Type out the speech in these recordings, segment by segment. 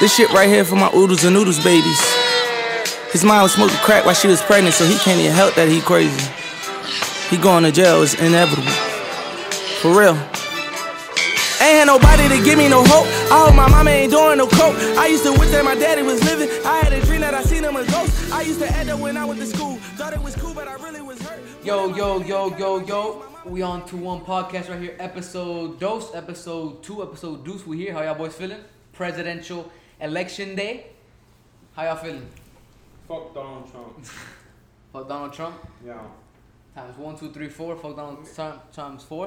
This shit right here for my oodles and noodles babies. His mom was smoking crack while she was pregnant, so he can't even help that he crazy. He going to jail, is inevitable. For real. Ain't had nobody to give me no hope. I hope my mama ain't doing no coke. I used to wish that my daddy was living. I had a dream that I seen him a ghost. I used to act up when I went to school. Thought it was cool, but I really was hurt. Yo, yo, yo, yo, yo. We on to one podcast right here. Episode dose, episode two, episode deuce. We here. How y'all boys feeling? Presidential election day. How y'all feeling? Fuck Donald Trump. Fuck Donald Trump. Yeah. Times one, two, three, four. Fuck Donald Trump times four.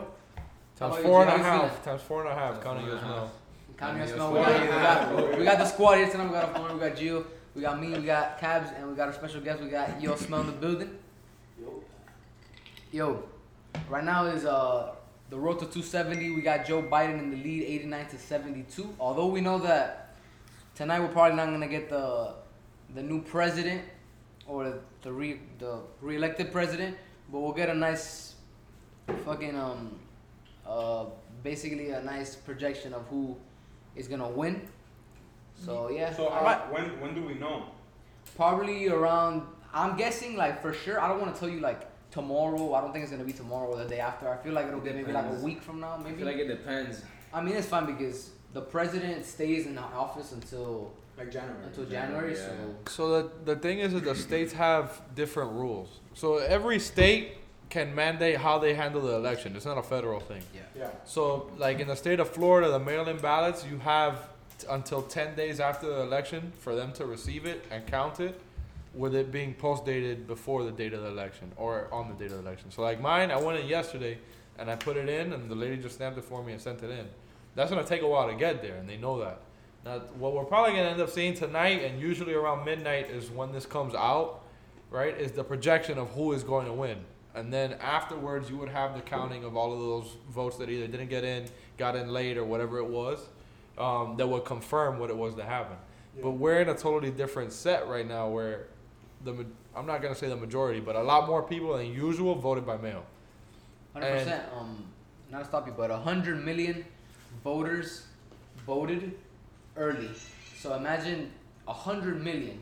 Times about four you? and a How you half. Times four and a half. Counting yours now. Counting us Yes, now. we We got, we, got- got, we got the squad here tonight. We got our phone. We got Gio. We got me. We got Cabs, and we got our special guest. We got Yo Smell in the building. Yo. Yo, right now is uh the road to 270. We got Joe Biden in the lead, 89 to 72. Although we know that tonight we're probably not gonna get the the new president or the re the re-elected president, but we'll get a nice fucking um uh basically a nice projection of who is gonna win. So yeah, So uh, might- when when do we know? probably around. I'm guessing like for sure. I don't want to tell you like tomorrow. I don't think it's gonna be tomorrow or the day after. I feel like it'll be maybe like a week from now. Maybe. I Maybe. feel like it depends. I mean, it's fine because the president stays in the office until Like January. until January. Yeah. So So the the thing is that the states have different rules. So every state can mandate how they handle the election. It's not a federal thing. Yeah. So like in the state of Florida, the mail-in ballots you have t- until ten days after the election for them to receive it and count it, with it being post-dated before the date of the election or on the date of the election. So like mine, I went in yesterday and I put it in, and the lady just stamped it for me and sent it in. That's gonna take a while to get there, and they know that. Now, what we're probably gonna end up seeing tonight, and usually around midnight is when this comes out, right? Is the projection of who is going to win, and then afterwards you would have the counting of all of those votes that either didn't get in, got in late, or whatever it was, um, that would confirm what it was that happened. But we're in a totally different set right now, where the I'm not gonna say the majority, but a lot more people than usual voted by mail. hundred percent. Um, not to stop you, but hundred million voters voted early. So imagine hundred million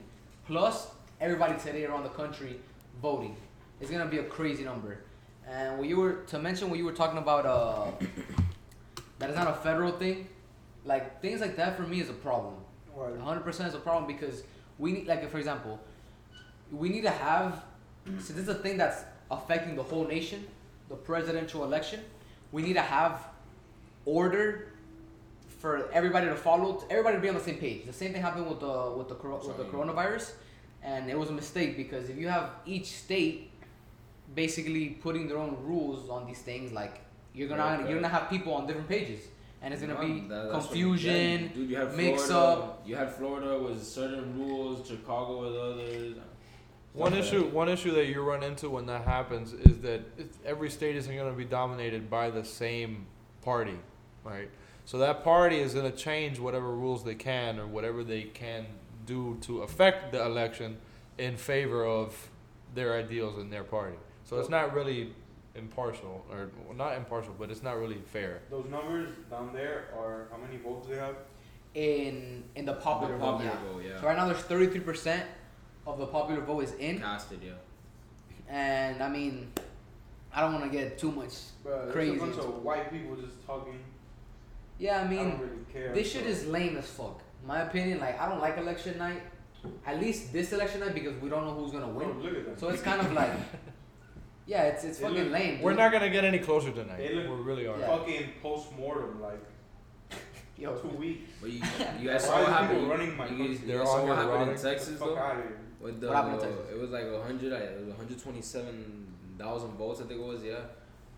plus everybody today around the country voting. It's gonna be a crazy number. And when you were to mention when you were talking about uh that it's not a federal thing, like things like that for me is a problem. Hundred percent is a problem because we need, like, for example, we need to have. Since this is a thing that's affecting the whole nation, the presidential election, we need to have order for everybody to follow, everybody to be on the same page. The same thing happened with the with the with the coronavirus, and it was a mistake because if you have each state basically putting their own rules on these things, like you're gonna Yeah, you're gonna have people on different pages, and it's gonna No, be that- that's what- confusion. yeah, dude, you had mix Florida, up. You had Florida with certain rules, Chicago with others. One issue, one issue that you run into when that happens is that it's, every state isn't going to be dominated by the same party, right? So that party is going to change whatever rules they can or whatever they can do to affect the election in favor of their ideals and their party. So it's not really impartial, or well, not impartial, but it's not really fair. Those numbers down there are how many votes they have? in in the popular, The vote. Yeah. vote, yeah. So right now there's 33 percent of the popular vote is in, Casted, yeah. and I mean, I don't want to get too much Bro, crazy. A bunch of white people just talking. Yeah, I I, mean, don't really care. this shit is lame as fuck. My opinion, like I don't like election night. At least this election night because we don't know who's gonna Bro, win. Oh, look at them. So it's kind of like, yeah, it's it's They fucking look- lame. We're not going to get any closer tonight. They look- We really are. Yeah. fucking post mortem like Yo, two weeks. But you, you guys saw what people happened. running my you guys, you They're guys all saw what happened in. Texas Get the fuck though. Out. With the, What happened in Texas? It was like 100, it was 127,000 votes, I think it was, yeah.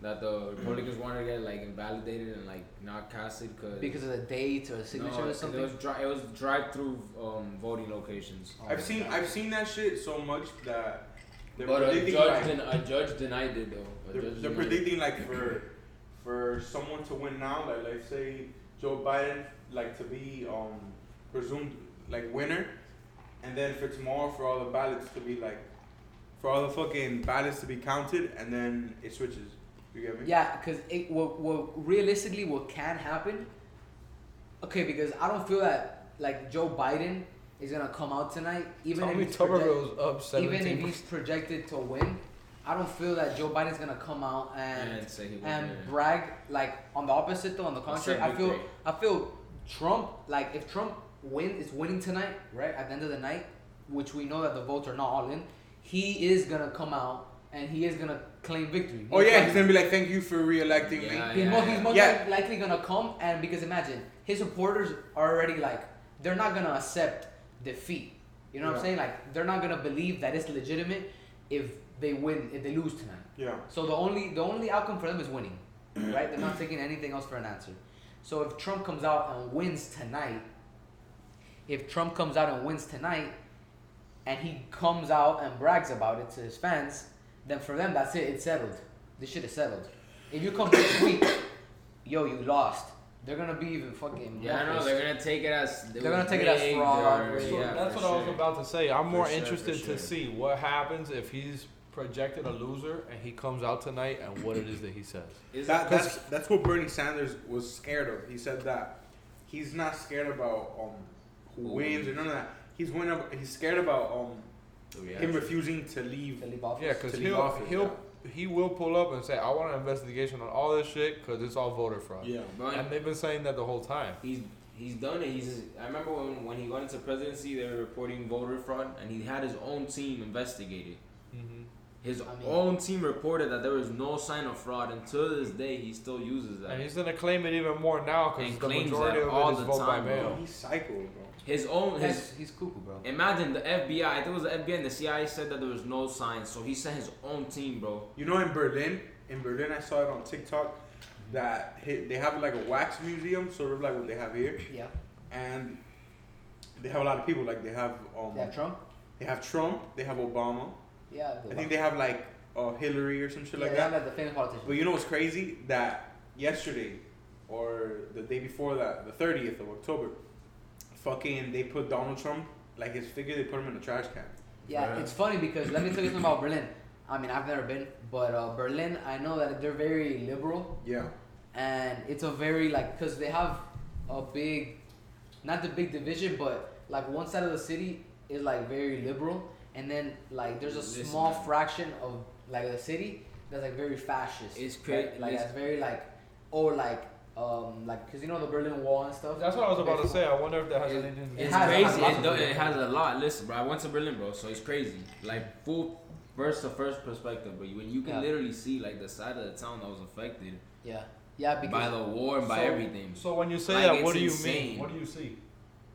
That the Republicans wanted to get like invalidated and like not casted cause because of the date or the signature no, or 'cause something. It was, dri- it was drive-through um, voting locations. Oh, I've seen I've seen that shit so much that they're But a judge, like, den- a judge denied it though. A they're, judge they're denied it. predicting like for for someone to win now, like like say Joe Biden, like to be um presumed like winner, and then for tomorrow for all the ballots to be like for all the fucking ballots to be counted, and then it switches. You get me? Yeah, because it what, what realistically what can happen Okay, because I don't feel that like Joe Biden is gonna come out tonight, even Tommy if he's project- Tuberville's up even if he's projected to win. I don't feel that Joe Biden's gonna come out and And say he won. and yeah. brag like on the opposite though on the contrary. I feel victory. I feel Trump like if Trump win is winning tonight, right at the end of the night, which we know that the votes are not all in, he is gonna come out and he is gonna claim victory. Oh Most yeah, likely. he's gonna be like, "Thank you for re-electing me." Yeah, He's, most, he's most Yeah. likely gonna come and because imagine his supporters are already like they're not gonna accept defeat. You know what I'm saying? Like they're not gonna believe that it's legitimate if they win if they lose tonight. Yeah. So the only the only outcome for them is winning, right? They're not taking anything else for an answer. So if Trump comes out and wins tonight, if Trump comes out and wins tonight, and he comes out and brags about it to his fans, then for them that's it. It's settled. This shit is settled. If you come next week, yo, you lost. They're gonna be even fucking. Yeah, I know they're gonna take it as They're gonna take it as fraud, or- So yeah, that's for what I was about to say. I'm more For sure, interested for to sure. see what happens if he's projected a loser and he comes out tonight and what it is that he says. Is That, that's that's what Bernie Sanders was scared of. He said that he's not scared about um who Who wins or none of that. He's win ab- He's scared about um the him refusing to leave. To leave office. Yeah, because To leave he'll office, he'll he will pull up and say, "I want an investigation on all this shit because it's all voter fraud." Yeah. But And they've been saying that the whole time. he's he's done it. He's I remember when when he got into presidency, they were reporting voter fraud, and he had his own team investigate it. Mm-hmm. His I mean- own team reported that there was no sign of fraud. And to this day, he still uses that. And he's gonna claim it even more now because And the claims majority of all it is the vote by time, bro. mail. He's psycho, bro. His own his He's, he's cuckoo, bro. Imagine the FBI. I think it was the FBI and the CIA said that there was no signs, so he sent his own team, bro. You know, in Berlin, in Berlin, I saw it on TikTok that they have like a wax museum, sort of like what they have here, Yeah. and they have a lot of people. Like they have um, Yeah, Trump. they have Trump, they have Obama. Yeah. I think they have like uh, Hillary or some shit yeah, like they that. have like the famous politician. But you know what's crazy? That yesterday or the day before that, the thirtieth of October, fucking they put Donald Trump like his figure. They put him in a trash can. Yeah, Right. it's funny because let me tell you something about Berlin. I mean, I've never been, but uh, Berlin, I know that they're very liberal, Yeah. and it's a very like because they have a big, not the big division, but like one side of the city is like very liberal, and then like there's a Listen, small man. fraction of like the city that's like very fascist. It's right? cra- Like it's that's very like, or like um like because you know the Berlin Wall and stuff. That's what I was about to say. I wonder if that has It- anything to do It's has- it has crazy. It, of do- it has a lot. Listen, bro. I went to Berlin, bro, so it's crazy. Like full first to first perspective, but when you can Yeah. literally see like the side of the town that was affected Yeah, yeah, because by the war and by So- everything. So when you say Like, that, it's what do you insane. mean? What do you see?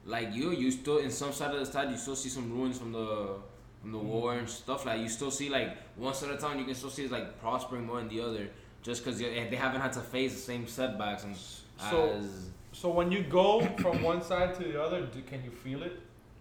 Like you, you still in some side of the side, you still see some ruins from the from the Mm-hmm. war and stuff. Like you still see like one side of town, you can still see it's like prospering more than the other, just because they haven't had to face the same setbacks and So- as. So when you go from one side to the other, do, can you feel it?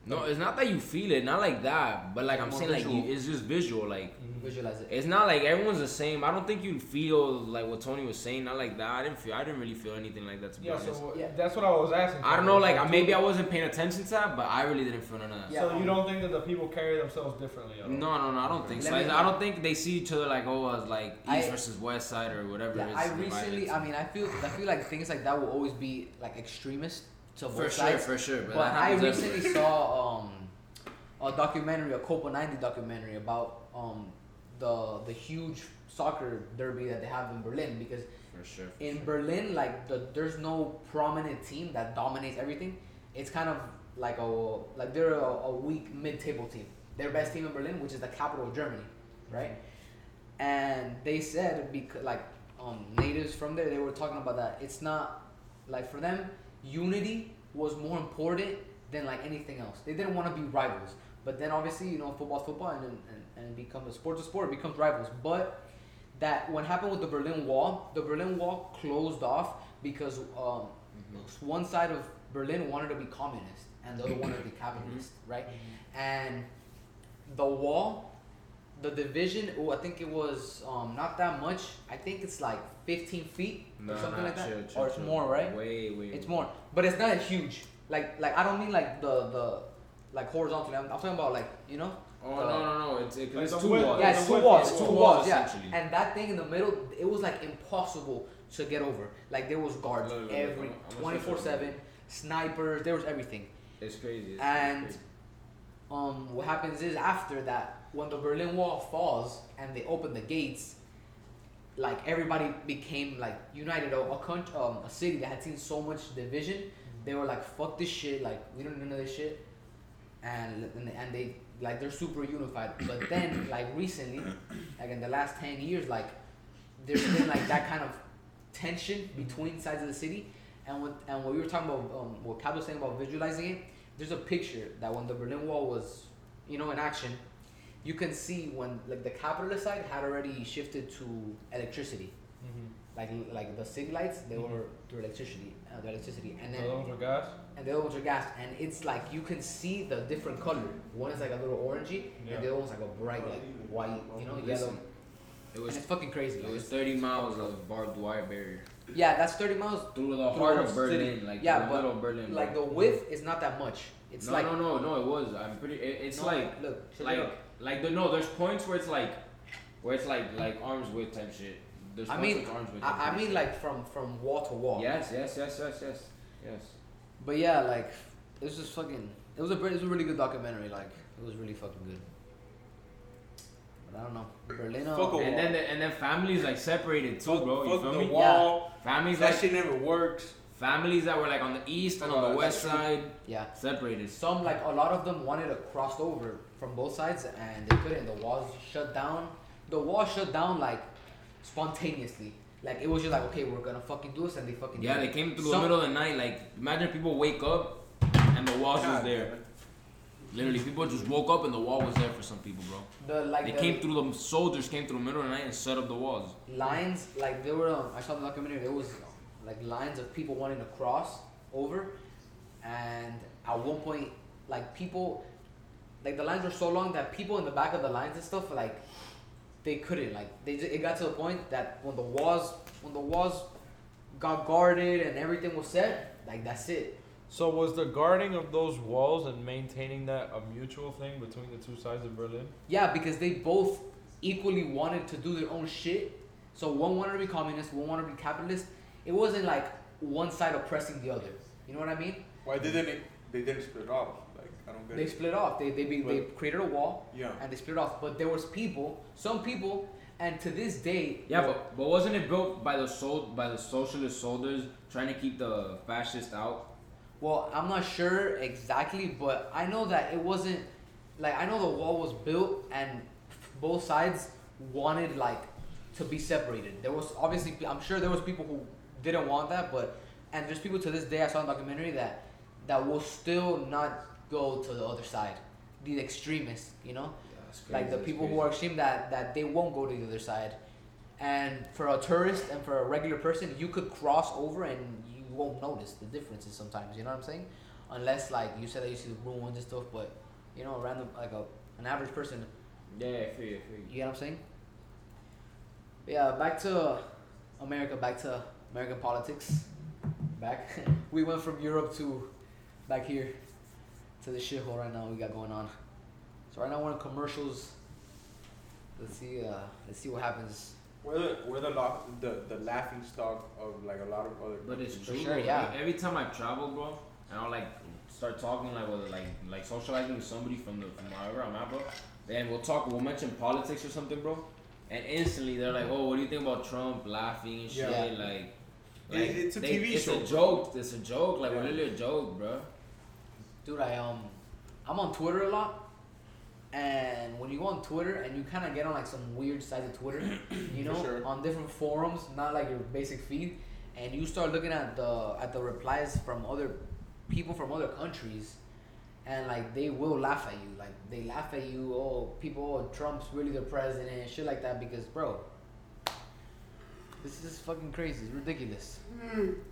No, it's not that you feel it, not like that, but like I'm More saying, like you, it's just visual, like. visualize it. It's not like everyone's the same. I don't think you feel like what Tony was saying. Not like that. I didn't feel. I didn't really feel anything like that to be Yeah, honest. so Yeah. that's what I was asking. I don't know. Like So maybe I wasn't paying attention to that, but I really didn't feel none of that. Yeah, So you don't think that the people carry themselves differently? At all? No, no, no. I don't think so. Me- I, I don't think they see each other like oh, as like east I- versus west side or whatever. Yeah, it's I recently. I mean, I feel, I feel like things like that will always be like extremist to both for sure, sides. for sure. But, But I recently saw um, a documentary, a Copa 90 documentary about um, the the huge soccer derby that they have in Berlin because for sure. for in sure. Berlin, like the, there's no prominent team that dominates everything. It's kind of like a like they're a, a weak mid-table team. Their best team in Berlin, which is the capital of Germany, right? And they said because like um, natives from there, they were talking about that. It's not like for them, unity was more important than like anything else. They didn't want to be rivals. But then obviously, you know, football's football, and and, and it becomes a sport's a sport. It becomes rivals. But that what happened with the Berlin Wall, the Berlin Wall closed off because um, one side of Berlin wanted to be communist and the other wanted to be capitalist, right? And the wall, the division, oh, I think it was um, not that much. I think it's like 15 feet No, or something nah, like that, chill, chill, or it's chill. more, right? Way, way. It's more, but it's not huge. Like, like I don't mean like the the like horizontally. I'm, I'm talking about like you know. Oh the- no, no, no! It's, it, Like it's two width- walls. Yeah, the it's two width walls, is two two walls, yeah. essentially. And that thing in the middle, it was like impossible to get over. Like there was guards Look, look, look, every I'm gonna- I'm gonna twenty show four you. seven. snipers. There was everything. It's crazy. It's And crazy. um, what happens is after that, when the Berlin Wall falls and they open the gates, like everybody became like united. A, country, um, a city that had seen so much division, they were like, "Fuck this shit! Like we don't of this shit," and and, and they like they're super unified. But then like recently, like in the last ten years, like there's been like that kind of tension between sides of the city. And what and what we were talking about, um, what Kat was saying about visualizing it, there's a picture that when the Berlin Wall was, you know, in action, you can see when like the capitalist side had already shifted to electricity, like like the city lights they were through electricity, uh, the electricity, and then So those are gas. and the other ones are gas, and it's like you can see the different color. One is like a little orangey, Yeah. and the other one's like a bright like white, you know, Listen, yellow. It And was it's fucking crazy. it like, was 30 miles of barbed wire barrier yeah, that's 30 miles. through the Through heart the of city. Berlin, like Yeah, the but, middle of Berlin. Like the bro. width is not that much. It's no, like no, no, no. It was. I'm pretty. It, it's No, like look, check it like the no. There's points where it's like where it's like like arms width type shit. There's I points mean, where arms width. type I, I shit. mean like from from wall to wall. Yes, yes, yes, yes, yes, yes. But yeah, like it was just fucking. It was a it was a really good documentary. Like it was really fucking good. But I don't know Berlin. Fuck a And wall. then the, and then families like separated too, Fuck, bro. You fuck feel the me? wall. Families That like shit never works. families that were like on the east and on the west side yeah. separated. Some like a lot of them wanted to cross over from both sides and they couldn't. The walls shut down. The wall shut down like spontaneously. Like it was just like okay, we're gonna fucking do this, and they fucking Yeah, did they it. came through Some- the middle of the night. Like imagine people wake up and the wall was there. Literally, people just woke up and the wall was there for some people, bro. The like They the came through the soldiers came through the middle of the night and set up the walls. lines like there were. Um, I saw the documentary. There was like lines of people wanting to cross over, and at one point, like people, like the lines were so long that people in the back of the lines and stuff like they couldn't like they ju- it got to the point that when the walls when the walls got guarded and everything was set like that's it So was the guarding of those walls and maintaining that a mutual thing between the two sides of Berlin? yeah because they both equally wanted to do their own shit so one wanted to be communist one wanted to be capitalist it wasn't like one side oppressing the other you know what i mean Why didn't it? They didn't split off. Like I don't get they it. split off they they, be, they created a wall Yeah. and they split off but there was people some people and to this day Yeah, but but wasn't it built by the sol- by the socialist soldiers trying to keep the fascists out? Well, I'm not sure exactly, but I know that it wasn't like I know the wall was built and both sides wanted like to be separated. There was obviously I'm sure there was people who didn't want that, but and there's people to this day I saw in the documentary that that will still not go to the other side. The extremists, you know? like the people who are extreme that that they won't go to the other side. And for a tourist and for a regular person you could cross over and you won't notice the differences sometimes you know what i'm saying? Unless like you said that you see the ruins and stuff but you know a random like a an average person. Yeah, I feel you, I feel you. you get what i'm saying? Yeah back to america back to american politics. Back. We went from europe to back here to the shithole right now we got going on so right now we're in commercials. Let's see. Uh, let's see what happens. We're the we're the, lo- the the laughing stock of like a lot of other. But it's true. sure, bro. yeah. Every, every time I travel, bro, and I'll like start talking like with like like socializing with somebody from the from wherever I'm at, bro. Then we'll talk. We'll mention politics or something, bro. And instantly they're like, "Oh, what do you think about Trump?" Laughing and shit. Yeah. Like, It- like it's a they- TV it's show, It's a joke. It's a joke. Like Yeah. literally a joke, bro. Dude, I um, I'm on Twitter a lot, and when you go on Twitter and you kind of get on like some weird sides of Twitter, you know, sure. on different forums, not like your basic feed, and you start looking at the at the replies from other people from other countries, and like they will laugh at you, like they laugh at you. Oh, people, oh, Trump's really the president, and shit like that. Because bro, this is fucking crazy. It's ridiculous.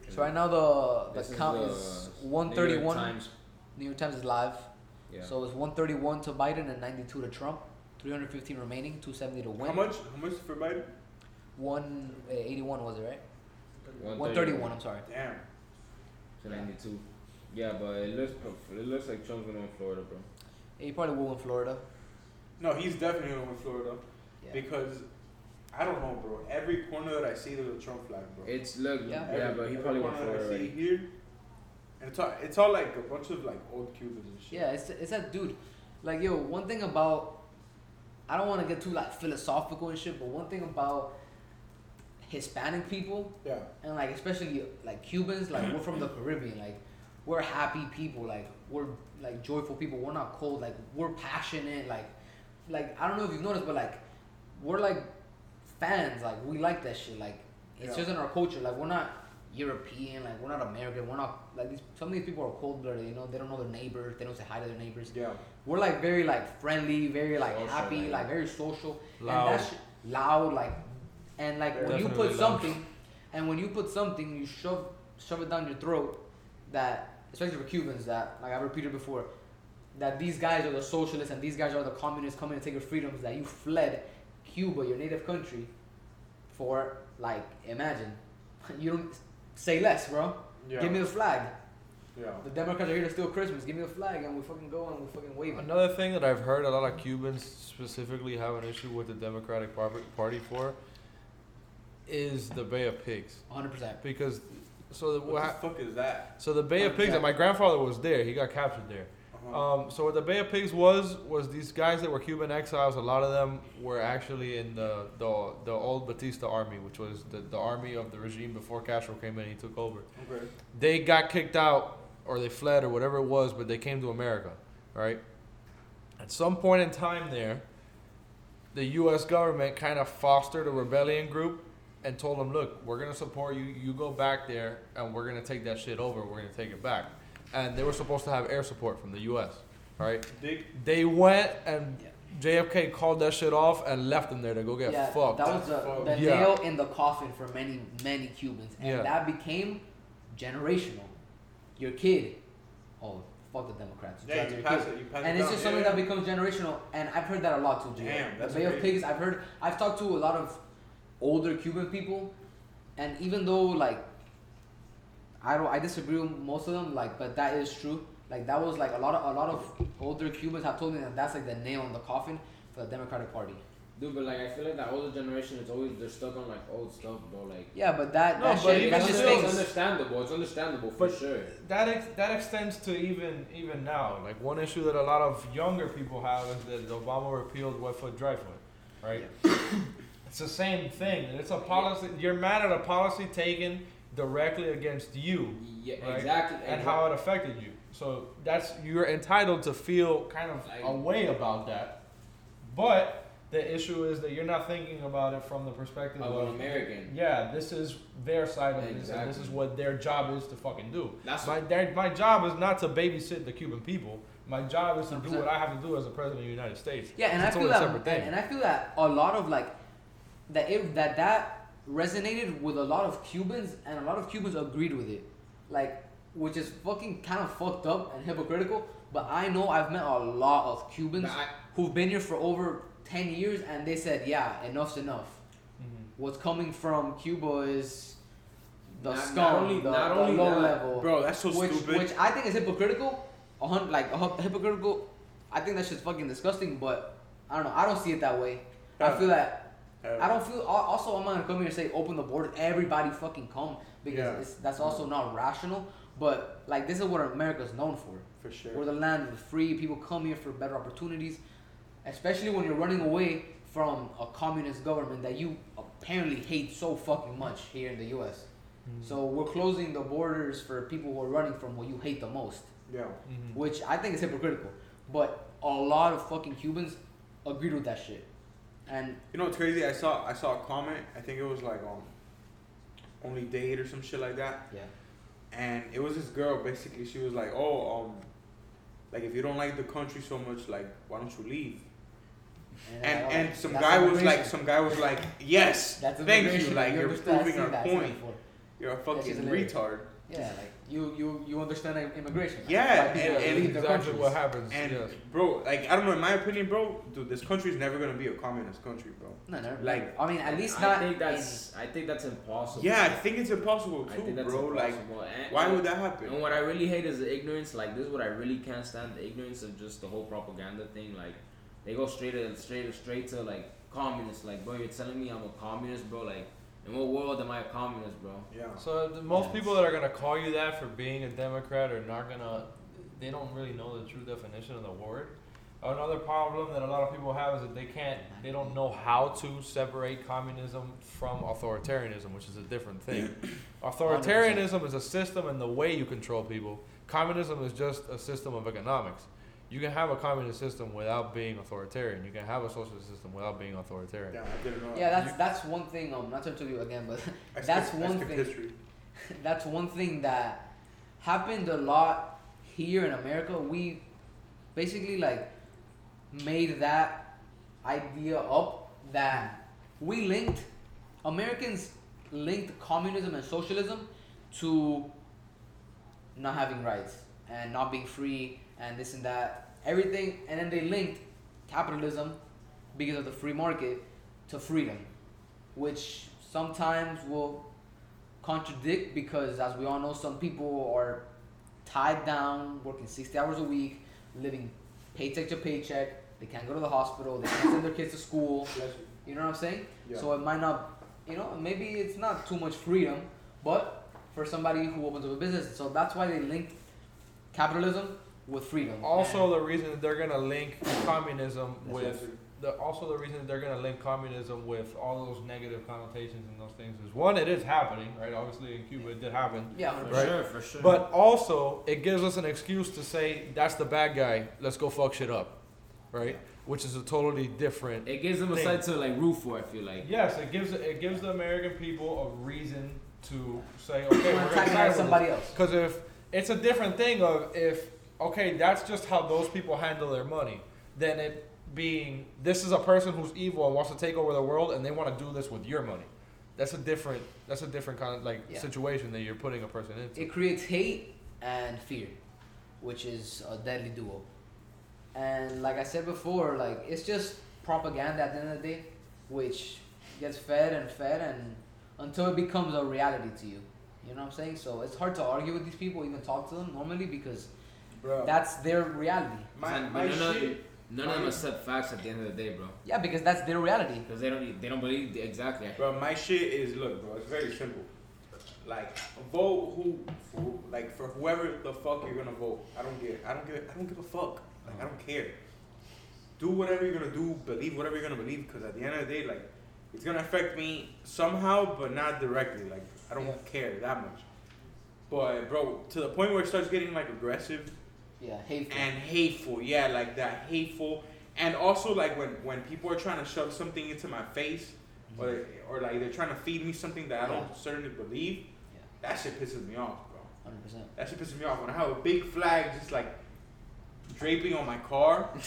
So right now the the is count the is New York 131. Times. New York Times is live. Yeah. So it's 131 to Biden and 92 to Trump. 315 remaining, 270 to win. How much? How much for Biden? 181 eh, was it right? 131. 131. I'm sorry. Damn. To 92. Yeah, but it looks it looks like Trump's gonna win Florida, bro. Yeah, he probably will win Florida. No, he's definitely gonna win Florida Yeah. because I don't know, bro. Every corner that I see, there's a Trump flag, bro. It's look, Yeah. yeah, Every- but he every probably won corner that Florida I see here, and It's all, it's all like a bunch of like old Cubans and shit. Yeah, it's it's that dude. Like yo, one thing about I don't want to get too like philosophical and shit, but one thing about Hispanic people Yeah. and like especially like Cubans, like we're from the Caribbean, like we're happy people, like we're like joyful people. We're not cold, like we're passionate, like like I don't know if you've noticed, but like we're like fans, like we like that shit, like it's Yeah. just in our culture. Like we're not European, like we're not American, we're not like these. Some of these people are cold blooded, you know. They don't know their neighbors, they don't say hi to their neighbors. Yeah. We're like very like friendly, very like Social, happy, like- like very social, Loud. and that's loud, like, and like when you put loud. something, and when you put something, you shove shove it down your throat. That especially for Cubans, that like I've repeated before, that these guys are the socialists and these guys are the communists coming to take your freedoms. That you fled Cuba, your native country, for like imagine, you don't say less, bro. Yeah. Give me the flag. Yeah. The Democrats are here to steal Christmas. Give me the flag, and we fucking go and we fucking wave. Another thing that I've heard a lot of Cubans specifically have an issue with the Democratic Party for is the Bay of Pigs. 100. percent Because so the, What what the hap- fuck is that? so the Bay of Pigs and my grandfather was there. He got captured there. Uh-huh. Um, so what the Bay of Pigs was was these guys that were Cuban exiles. A lot of them were actually in the the, the old Batista army, which was the, the army of the regime before Castro came in. and He took over. okay. They got kicked out or they fled or whatever it was, but they came to America, right? At some point in time there, the U.S. government kind of fostered a rebellion group and told them, "Look, we're gonna support you. You go back there, and we're gonna take that shit over. We're gonna take it back." And they were supposed to have air support from the U.S. Right? Dig. They went and JFK called that shit off and left them there to go get yeah, fucked. that was the, the Yeah. nail in the coffin for many, many Cubans. And Yeah. that became generational. Your kid, oh, fuck the Democrats. You Yeah, you pass kid. it. You pass And it it's down. just something yeah. that becomes generational. And I've heard that a lot too, Jay. Damn, that's the Bay of. Pigs, I've heard, I've talked to a lot of older Cuban people. And even though, like, I don't, I disagree with most of them, like, but that is true. Like, that was, like, a lot of, a lot of older Cubans have told me that that's, like, the nail in the coffin for the Democratic Party. Dude, but like I feel like that older generation is always they're stuck on like old stuff, bro. Like Yeah, but that, No, that but shit, even that it's, just still- it's understandable. It's understandable for But- sure. that ex- that extends to even even now. Like one issue that a lot of younger people have is that Obama repealed wet foot, dry foot, right? it's the same thing. It's a policy. You're mad at a policy taken directly against you Yeah, Right. exactly. and how it affected you. So that's you're entitled to feel kind of Like- a way about that. But the issue is that you're not thinking about it from the perspective of of an American. yeah, this is their side of this, and this is what their job is to fucking do. That's My their, my job is not to babysit the Cuban people. My job is to do 100%. what I have to do as a president of the United States. Yeah, and It's I feel that, and, and I feel that a lot of like that it, that that resonated with a lot of Cubans, and a lot of Cubans agreed with it, like which is fucking kind of fucked up and hypocritical. But I know I've met a lot of Cubans I- who've been here for over ten years, and they said, "Yeah, enough's enough. Mm-hmm. What's coming from Cuba is the Not- scum, not only- the, not the only low that, level." Bro, that's so which, stupid. which I think is hypocritical. A hun- like a hypocritical. I think that shit's fucking disgusting. But I don't know. I don't see it that way. I feel that. Uh, I don't feel. Also, I'm not gonna come here and say open the borders. Everybody fucking come because Yeah. it's, that's also not rational. But like this is what America's known for. for sure. We're the land of the free. People come here for better opportunities, especially when you're running away from a communist government that you apparently hate so fucking much here in the U.S. So we're closing the borders for people who are running from what you hate the most, yeah. Mm-hmm. which I think is hypocritical. But a lot of fucking Cubans agreed with that shit, and You know what's crazy? I saw I saw a comment. I think it was like um, only date or some shit like that. yeah, And it was this girl. Basically, she was like, "Oh, um, like if you don't like the country so much, like why don't you leave?" And uh, and some guy was like, some guy was like, "Yes, That's thank you. Like You you're proving our that, I've seen point. You're a fucking just retard." Yeah, like you you you understand immigration. Yeah, why people and- and leave exactly what happens. And yes. bro, like I don't know. In my opinion, bro, dude, this country is never gonna be a communist country, bro. No, never. Like- I mean, at least I not. think in- that's I think that's impossible. Yeah, I think it's impossible I too, think that's bro. Like. And- why and- would that happen? And what I really hate is the ignorance. Like this is what I really can't stand: the ignorance of just the whole propaganda thing. Like they go straight to straight straight to like communist. Like bro, you're telling me I'm a communist, bro? Like In what world am I a communist, bro? Yeah. So the, most Yes. people that are gonna call you that for being a Democrat are not gonna. They don't really know the true definition of the word. Another problem that a lot of people have is that they can't. They don't know how to separate communism from authoritarianism, which is a different thing. authoritarianism is a system and the way you control people. Communism is just a system of economics. You can have a communist system without being authoritarian. You can have a socialist system without being authoritarian. Yeah, I didn't know. Yeah, that's that's one thing. Um, not to tell you again, but that's skipped- I one thing. History. that's one thing that happened a lot here in America. We basically like made that idea up that we linked Americans linked communism and socialism to not having rights and not being free and this and that everything and then they linked capitalism because of the free market to freedom which sometimes will contradict because as we all know some people are tied down working 60 hours a week living paycheck to paycheck. They can't go to the hospital. They can't send their kids to school. You know what i'm saying? Yeah. so it might not you know maybe it's not too much freedom but for somebody who opens up a business. So that's why they linked capitalism with freedom Also, And- the reason that they're gonna link communism with the also the reason that they're gonna link communism with all those negative connotations and those things is one, it is happening, right? Obviously, in Cuba, it did happen. yeah For Right. sure, for sure. But also, it gives us an excuse to say that's the bad guy. Let's go fuck shit up, right? Which is a totally different. it gives them a thing. side to like root for. I feel like. Yes, it gives it gives the American people a reason to say, okay, We're we're gonna attacking somebody else Because if it's a different thing of if okay, that's just how those people handle their money, then it being this is a person who's evil and wants to take over the world and they want to do this with your money. That's a different that's a different kind of like Yeah. situation that you're putting a person into. it creates hate and fear, which is a deadly duo. And like I said before, like it's just propaganda at the end of the day, which gets fed and fed and until it becomes a reality to you. You know what I'm saying? So it's hard to argue with these people, even talk to them normally because Bro. that's their reality. my, my but none, shit. Of, none of them accept facts at the end of the day, bro. Yeah, because that's their reality. Because they don't they don't believe the, exactly. Bro, my shit is look, bro. It's very simple. Like, vote who, for, like for whoever the fuck you're gonna vote. I don't get. I don't give. I don't give a fuck. Like, I don't care. Do whatever you're gonna do. Believe whatever you're gonna believe. Because at the end of the day, like, it's gonna affect me somehow, but not directly. Like, I don't Yeah. care that much. But bro, to the point where it starts getting like aggressive Yeah, hateful. and hateful. Yeah, like that hateful. And also like when when people are trying to shove something into my face, mm-hmm. or or like they're trying to feed me something that I don't certainly believe. Yeah. That shit pisses me off, bro. Hundred percent That shit pisses me off when I have a big flag just like draping on my car.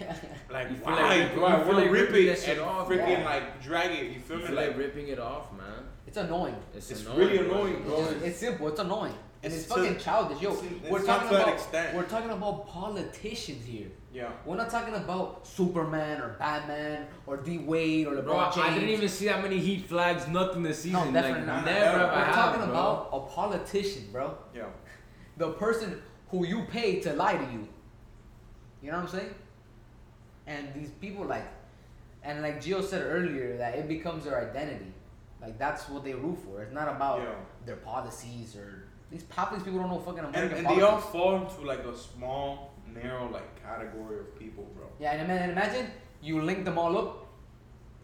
yeah. Like You feel why, like- bro? you I want to like rip ripping it and off, freaking yeah. like drag it. You feel You me? feel Like like ripping it off, man. It's annoying. It's, It's annoying, really bro. annoying, bro. It's, it's simple. It's annoying, and it's, It's to- fucking childish. Yo, it's- it's we're talking to about extent. we're talking about politicians here. yeah. We're not talking about Superman or Batman or D Wade or LeBron Bro, James. I didn't even see that many Heat flags, nothing this season. No, definitely like, not. Never have We're We're have, talking bro. about a politician, bro. Yeah. The person who you pay to lie to you. You know what I'm saying? And these people like, and like Gio said earlier, that it becomes their identity. Like that's what they root for. It's not about Yeah. their policies or these half these people don't know fucking And, American and they all fall into like a small, narrow like category of people, bro. Yeah, and ima- and imagine you link them all up,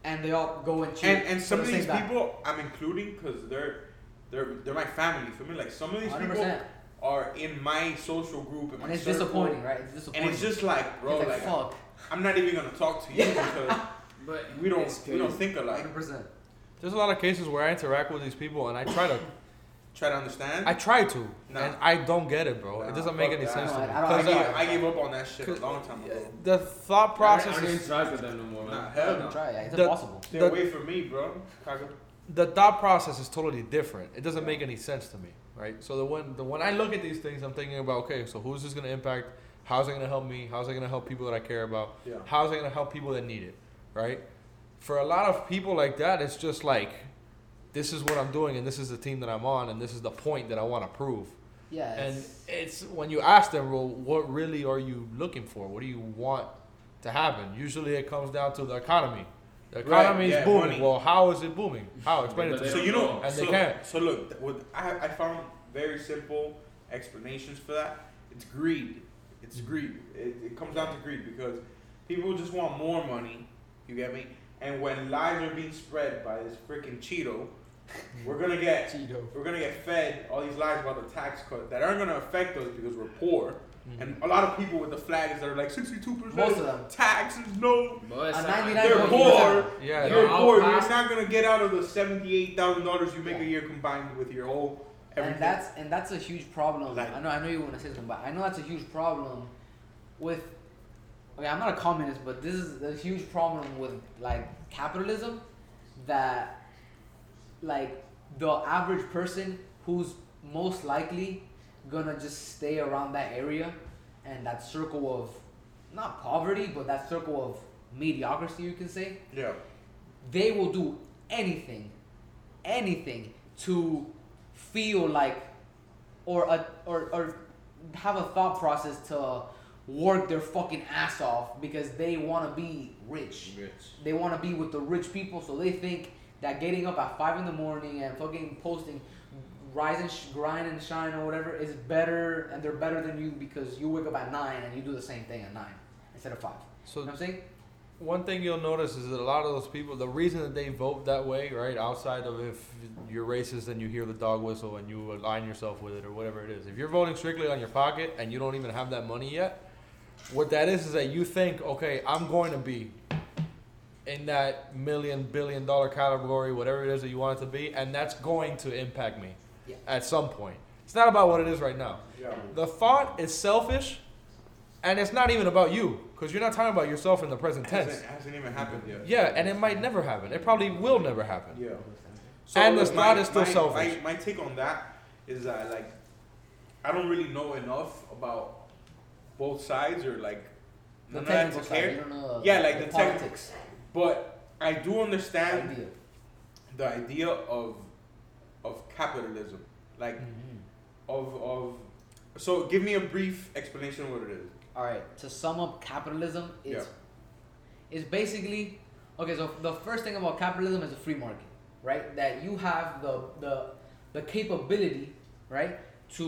and they all go and cheer. And and some the of same these guy. people I'm including because they're they're they're my family. For me, like some of these 100%. people are in my social group and, and my it's circle, disappointing, right? It's disappointing. And it's just like, bro, It's like, fuck, I'm not even gonna talk to you because But we don't it's we don't crazy. think alike. hundred percent. There's a lot of cases where I interact with these people and I try to Try to understand. I try to Nah. and I don't get it, bro. Nah, it doesn't make any that. sense No, to me. I don't- gave, I gave up on that shit a long time ago. the thought I don't, process I don't is interact with them no more, man. Nah, Hell hell no. no. Try it. It's The- impossible. Stay the- away from me, bro. The thought process is totally different. It doesn't make any sense to me, right? So the when the when I look at these things, I'm thinking about okay, so who's this going to impact? How's it going to help me? How's it going to help people that I care about? Yeah. How's it going to help people that need it, right? For a lot of people like that, it's just like this is what I'm doing and this is the team that I'm on and this is the point that I want to prove. Yeah. And it's- it's when you ask them, well, what really are you looking for? What do you want to happen? Usually it comes down to the economy. The Right, economy is yeah, booming. money. Well, how is it booming? How? Explain it to they me. So you know, And they so, can't. so look, th- with I, I found very simple explanations for that. It's greed. It's mm-hmm. greed. It, it comes down to greed because people just want more money. You get me? And when lies are being spread by this freaking Cheeto, we're gonna get Cheeto. we're gonna get fed all these lies about the tax cut that aren't gonna affect us because we're poor. Mm-hmm. And a lot of people with the flags that are like 62% Most of them. taxes, no. But it's A not- 99 They're poor. Yeah, You're no, poor. I'll You're not gonna get out of the seventy-eight thousand dollars you make a year combined with your whole everything. And that's and that's a huge problem. Like- I know I know you want to say something, but I know that's a huge problem with. Okay, I'm not a communist, but this is a huge problem with like capitalism, that like the average person who's most likely gonna just stay around that area and that circle of not poverty, but that circle of mediocrity, you can say yeah. they will do anything, anything to feel like, or a, or or have a thought process to work their fucking ass off because they want to be rich. Rich. They want to be with the rich people, so they think that getting up at five in the morning and fucking posting rise and sh- grind and shine or whatever is better, and they're better than you because you wake up at nine and you do the same thing at nine instead of five. So You know what I'm saying? one thing you'll notice is that a lot of those people, the reason that they vote that way, right, outside of if you're racist and you hear the dog whistle and you align yourself with it or whatever it is, if you're voting strictly on your pocket and you don't even have that money yet, what that is is that you think, okay, I'm going to be in that million, billion dollar category, whatever it is that you want it to be, and that's going to impact me Yeah. at some point. It's not about what it is right now. Yeah. The thought is selfish, and it's not even about you, because you're not talking about yourself in the present tense. Hasn't, hasn't even happened yet. Yeah, and it might never happen. It probably will never happen. Yeah. So And the look, thought is still my, selfish. My, my take on that is that like I don't really know enough about both sides or like The none of technical to side, care. you know Yeah, like the tech- politics But I do understand idea. the idea of of capitalism, like Mm-hmm. of of. So give me a brief explanation of what it is. All right, to sum up capitalism, it's is basically okay. So the first thing about capitalism is a free market, right? That you have the the the capability, right, to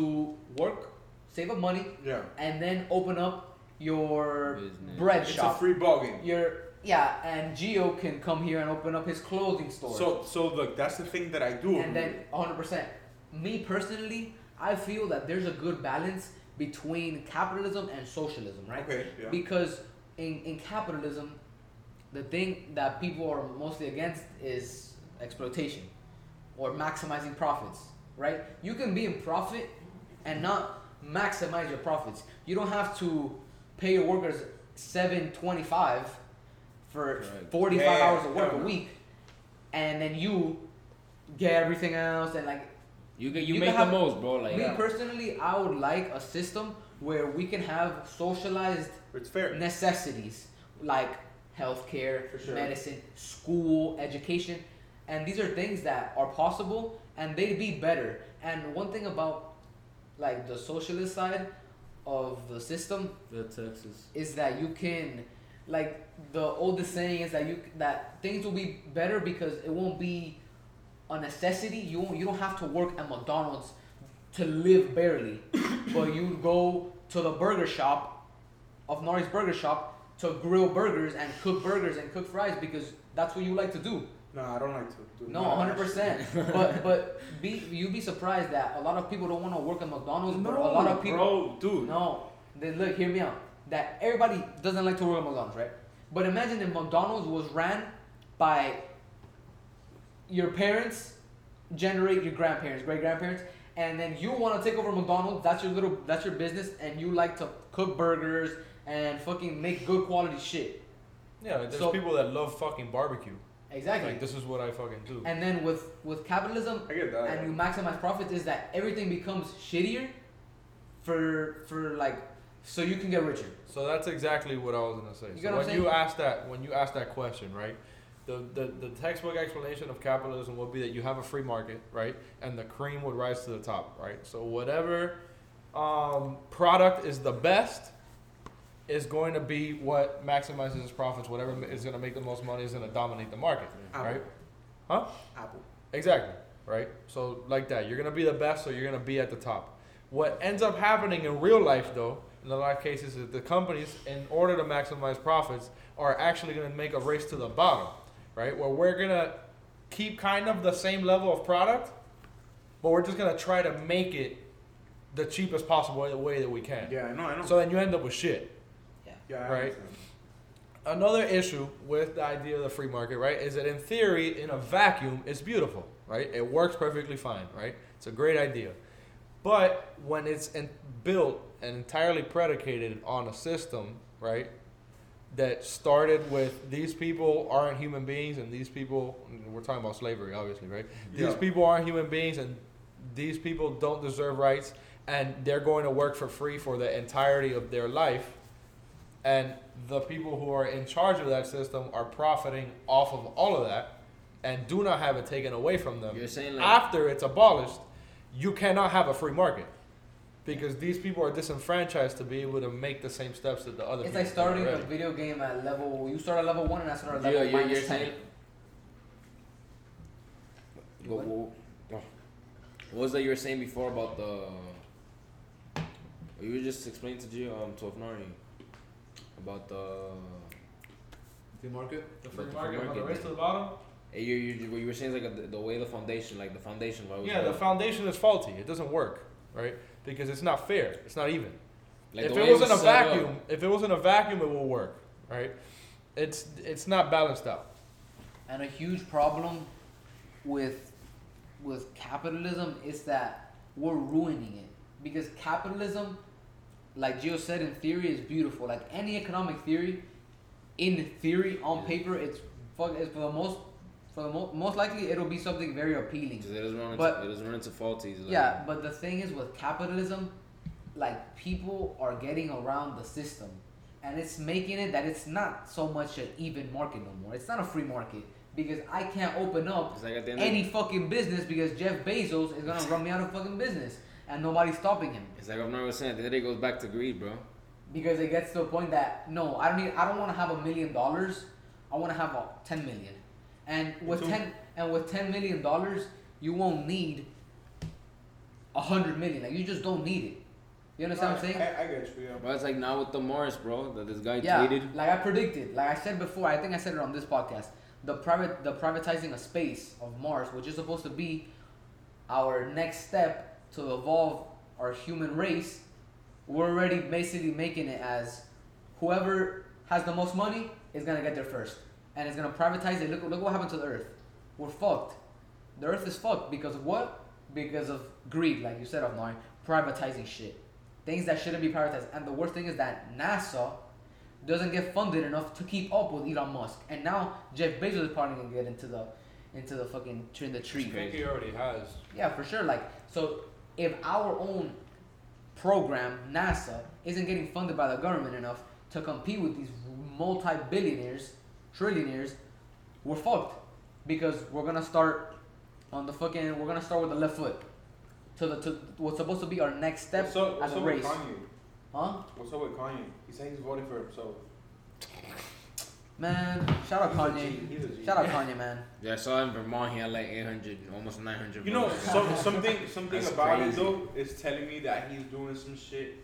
work, save up money, Yeah, and then open up your Business. bread it's shop. a free ball game. your yeah, and Gio can come here and open up his clothing store. So so look, that's the thing that I do. and then 100%. Me personally, I feel that there's a good balance between capitalism and socialism, right? okay, yeah. Because in, in capitalism, the thing that people are mostly against is exploitation or maximizing profits, right? You can be in profit and not maximize your profits. You don't have to pay your workers 725 for Correct. 45 Yeah, yeah, hours of work a week and then you get everything else and like You can you, You make can have- the most, bro. Like me personally I would like a system where we can have socialized it's fair. necessities like healthcare, For sure. medicine, school, education, and these are things that are possible and they'd be better. And one thing about like the socialist side of the system the Texas. is that you can like the oldest saying is that you that things will be better because it won't be a necessity. You won't, you don't have to work at McDonald's to live barely, but you go to the burger shop of Nari's Burger Shop to grill burgers and cook burgers and cook fries because that's what you like to do. No, I don't like to do. No, hundred percent. But but be you'd be surprised that a lot of people don't want to work at McDonald's, but a lot of people bro, dude. no, then look, hear me out. That everybody doesn't like to work at McDonald's, right? But imagine if McDonald's was ran by your parents, generate your grandparents, great grandparents, and then you want to take over McDonald's. That's your little, that's your business, and you like to cook burgers and fucking make good quality shit. Yeah, like, there's So- people that love fucking barbecue. Exactly. Like this is what I fucking do. and then with with capitalism, I get that. and you maximize profits is that everything becomes shittier for for like so you can get richer. So that's exactly what I was gonna say. You so what I'm when you saying? ask that, when you ask that question, right? The, the the textbook explanation of capitalism would be that you have a free market, right? And the cream would rise to the top, right? So whatever um, product is the best is going to be what maximizes its profits. Whatever is going to make the most money is going to dominate the market, Apple. right? Huh? Apple. Exactly. Right. So like that, you're gonna be the best, so you're gonna be at the top. What ends up happening in real life, though, in a lot of cases, is the companies, in order to maximize profits, are actually gonna make a race to the bottom, right? Where we're gonna keep kind of the same level of product, but we're just gonna try to make it the cheapest possible way, the way that we can. Yeah, I know, I know. So then you end up with shit. yeah, I right. understand. Another issue with the idea of the free market, right, is that in theory, in a vacuum, it's beautiful, right? It works perfectly fine, right? It's a great idea. But when it's in, built and entirely predicated on a system, right, that started with these people aren't human beings and these people, we're talking about slavery, obviously, right? These Yeah. people aren't human beings and these people don't deserve rights and they're going to work for free for the entirety of their life and the people who are in charge of that system are profiting off of all of that and do not have it taken away from them You're saying like after it's abolished you cannot have a free market because these people are disenfranchised to be able to make the same steps that the other It's people like starting a video game at level. You start at level one, and I start at Yeah, level you're, you're 10. saying. What, what, what was that you were saying before about the? You were just explaining to Gio, um, to Afnari about the. the market the free free market, market, the the race race to to the bottom You, you, what you were saying is like the, the way the foundation, like the foundation. why was yeah the foundation is faulty it doesn't work right because it's not fair it's not even like if it was in a set up. vacuum, if it was in a vacuum, it will work, right? It's it's not balanced out. And a huge problem with with capitalism is that we're ruining it because capitalism, like Gio said, in theory is beautiful. Like any economic theory, in theory on paper, it's fuck. It's for the most the mo- most likely it'll be something very appealing. 'Cause it doesn't run into, But- it doesn't run into faulties. Like, Yeah, but the thing is with capitalism, like people are getting around the system, and it's making it that it's not so much an even market no more. It's not a free market because I can't open up like at the end. any of, fucking business because Jeff Bezos is gonna run me out of fucking business, and nobody's stopping him it's like Afnari was saying. At the end, it goes back to greed, bro. because it gets to a point that no, I don't need. I don't want to have a million dollars. I want to have a ten million, and with too. ten and with ten million dollars, you won't need a hundred million. Like you just don't need it. You understand what I'm saying? I, I get you. Yeah. But it's like now with the Morris, bro. That this guy Yeah, tweeted. like I predicted, like I said before, I think I said it on this podcast. The private, the privatizing of space of Mars, which is supposed to be our next step to evolve our human race, we're already basically making it as whoever has the most money is gonna get there first, and it's gonna privatize it. Look, look what happened to the Earth. We're fucked. The Earth is fucked because of what? Because of greed, like you said, of Avnar, privatizing shit, things that shouldn't be privatized. And the worst thing is that NASA doesn't get funded enough to keep up with Elon Musk, and now Jeff Bezos is probably gonna get into the into the fucking tree in the tree. I think he already has. Yeah, for sure. Like, so if our own program, NASA, isn't getting funded by the government enough to compete with these multi-billionaires, trillionaires, we're fucked because we're gonna start on the fucking. We're gonna start with the left foot to the to what's supposed to be our next step What's up, as what's a up race, with Kanye? huh? What's up with Kanye? He said he's voting for himself. Man, shout out Kanye. G, he's a G. Shout out Kanye, man. Yeah, I saw in Vermont. He had like 800, almost 900. You know, votes. some, something something That's about crazy. it though is telling me that he's doing some shit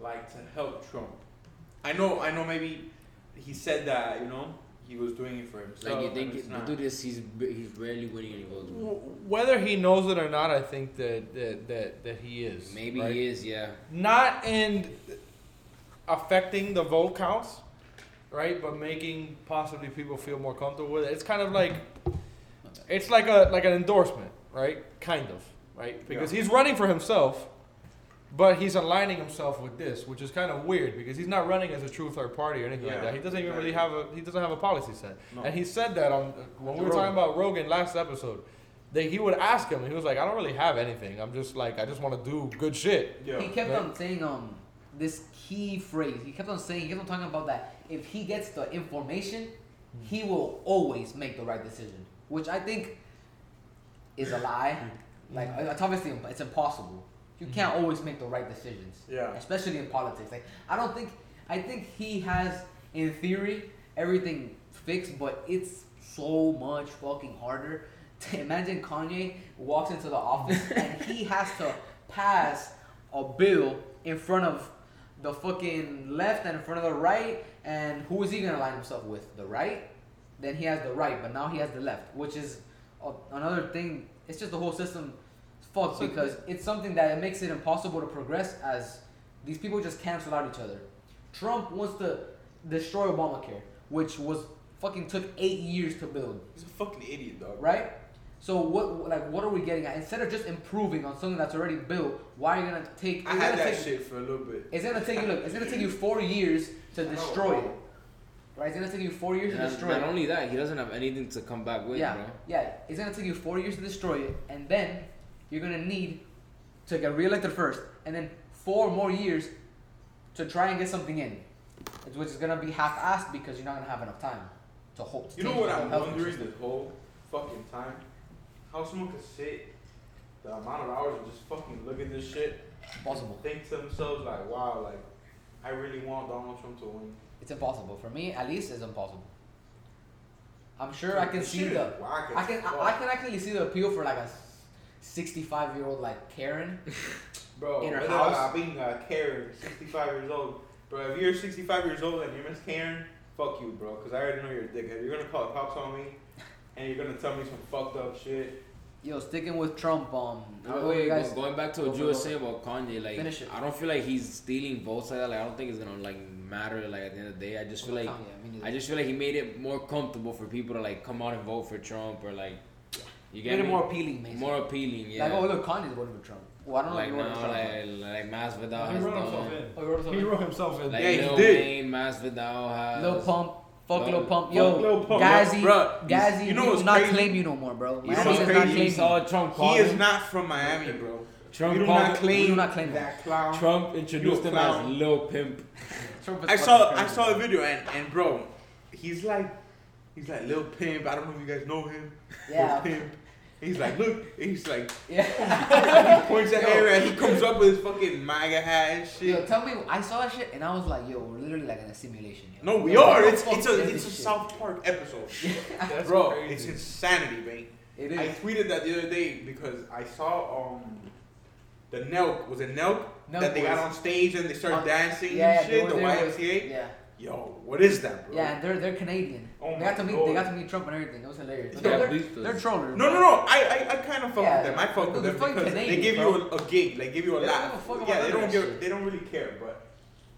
like to help Trump. I know, I know. Maybe he said that, you know, he was doing it for himself. Like you and think it's the not. dude is he's b- he's rarely winning any votes. Whether he knows it or not, I think that that that, that he is. Maybe right? he is, yeah. Not in affecting the vote counts, right? But making possibly people feel more comfortable with it. It's kind of like it's like a like an endorsement, right? Kind of, right? Because he's running for himself, but he's aligning himself with this, which is kind of weird because he's not running as a true third party or anything like that. He doesn't even really have a he doesn't have a policy set. No. And he said that on when we were Rogan. talking about Rogan last episode. That he would ask him, and he was like, "I don't really have anything. I'm just like, I just want to do good shit." Yeah. He kept Right. on saying um this key phrase. He kept on saying he kept on talking about that if he gets the information, he will always make the right decision, which I think is a lie. Like it's obviously it's impossible. You can't mm-hmm. always make the right decisions, Yeah. especially in politics. Like I don't think I think he has, in theory, everything fixed, but it's so much fucking harder. To imagine Kanye walks into the office and he has to pass a bill in front of the fucking left and in front of the right, and who is he gonna line himself with? The right? Then he has the right, but now he has the left, which is a, another thing. It's just the whole system is fucked So because it's something that it makes it impossible to progress as these people just cancel out each other. Trump wants to destroy Obamacare, which was fucking took eight years to build, He's a fucking idiot, dog. right? So what like what are we getting at? Instead of just improving on something that's already built, why are you gonna take? I had that take- shit for a little bit. It's gonna take you look. It's gonna take you four years to destroy it. Right? It's gonna take you four years to And destroy not it. only that, he doesn't have anything to come back with, yeah, bro. yeah. It's gonna take you four years to destroy it, and then you're gonna need to get reelected first, and then four more years to try and get something in, which is gonna be half-assed because you're not gonna have enough time to hold. You know what I'm wondering this whole fucking time? How someone could sit the amount of hours and just fucking look at this shit, Impossible. think to themselves like, wow, like I really want Donald Trump to win. It's impossible for me. At least, it's impossible. I'm sure I can see the. I can. I, I can actually see the appeal for like a 65 year old like Karen. Bro, in her whether house. I'm being a Karen, 65 years old. Bro, if you're 65 years old and you're Miss Karen, fuck you, bro. Because I already know you're a dickhead. You're going to call the cops on me and you're going to tell me some fucked up shit. Yo, sticking with Trump. Um, I don't Wait, wait, guys. go- going back to what you were saying about Kanye, like I don't feel like he's stealing votes like that. Like I don't think it's gonna like matter. Like at the end of the day, I just feel like Kanye, me neither. I just feel like he made it more comfortable for people to like come out and vote for Trump or like you get made it more appealing, basically. more appealing. Yeah. Like, oh look, Kanye's voting for Trump. Well, I don't know like if you voted for Trump. like like Masvidal He has wrote himself done. in. Oh, you wrote He something? wrote himself in. Like Yeah, he Lil did. Wayne, Masvidal has. Lil Pump. Fuck Lil- Lil Pump. Yo, Lil Pump, Gazzy. bro. Gazzy, You know we what's will not crazy? claim you no more, bro. You know what's does not crazy? claim You you. saw Trump He is not from Miami, bro. Trump you do not claim we do not claim that clown. Trump introduced him as Lil Pimp. Trump is I fucking saw I saw the video and, and bro, he's like he's like Lil Pimp. I don't know if you guys know him. Yeah. Lil Pimp. He's like, look, he's like, Yeah. he points at Yo. her and he comes up with his fucking MAGA hat and shit. Yo, tell me, I saw that shit and I was like, yo, we're literally like in a simulation. Yo. No, we Yo, are. It's it's a it's a shit? South Park episode, That's bro. crazy. It's insanity, man. It I tweeted that the other day because I saw um the Nelk was it Nelk Nelk that they got on stage and they started On- dancing Yeah, and shit. they The were there with- YMCA. Yeah. Yo, what is that, bro? Yeah, they're they're Canadian. Oh they got to meet they got to meet Trump and everything. It was hilarious. Yeah, they're, please they're, do. trollers. No, no, no. I, I, I kind of fuck Yeah, with them. I fuck with them fucking because they give bro. you a, a gig, they give you a They don't laugh. give a fuck yeah, about they don't give, shit. they don't really care. But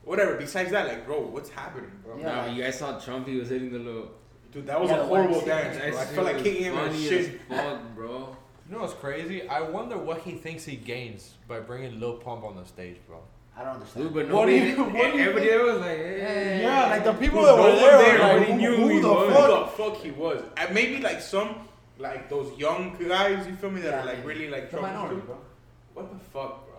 whatever. Besides that, like, bro, what's happening, bro? Yeah. Nah, you guys saw Trump. He was hitting the little. Dude, that was Yeah, a the horrible dance, bro. I That felt like kicking him was in the as shit. fuck, bro. You know what's crazy? I wonder what he thinks he gains by bringing Lil Pump on the stage, bro. I don't understand. Dude, but What do nobody, you- what do you everybody else was like, hey, Yeah, Yeah, like the people that were there, there were like, already who, knew who he the was. Who fuck? the fuck he was? And maybe like some, like those young guys, you feel me, that Yeah, are like really like The minority, bro. What the fuck, bro?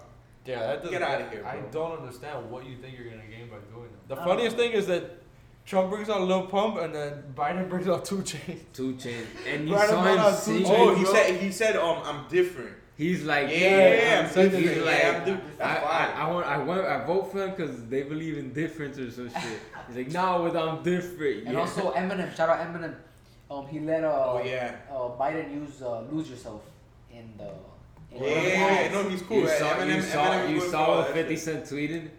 Yeah, that doesn't, Get outta here, I don't understand what you think you're gonna gain by doing that. The funniest know. thing is that Trump brings out Lil Pump and then Biden brings out 2 Chainz. 2 Chainz, and you Right saw him that, sing. Two Oh, he bro. said he said um I'm different. He's like, Yeah, yeah, I'm he's different. like, Yeah, I'm I, I, want, I want, I vote for him because they believe in difference or some shit. He's like, no, with I'm different. And also Eminem, shout out Eminem. Um, he let uh, Oh yeah. uh Biden use uh, "Lose Yourself" in the. In Yeah, one of the yeah, ads. no, he's cool. you Yeah, saw, Eminem- you saw, Eminem you saw what 50 shit. Cent tweeted.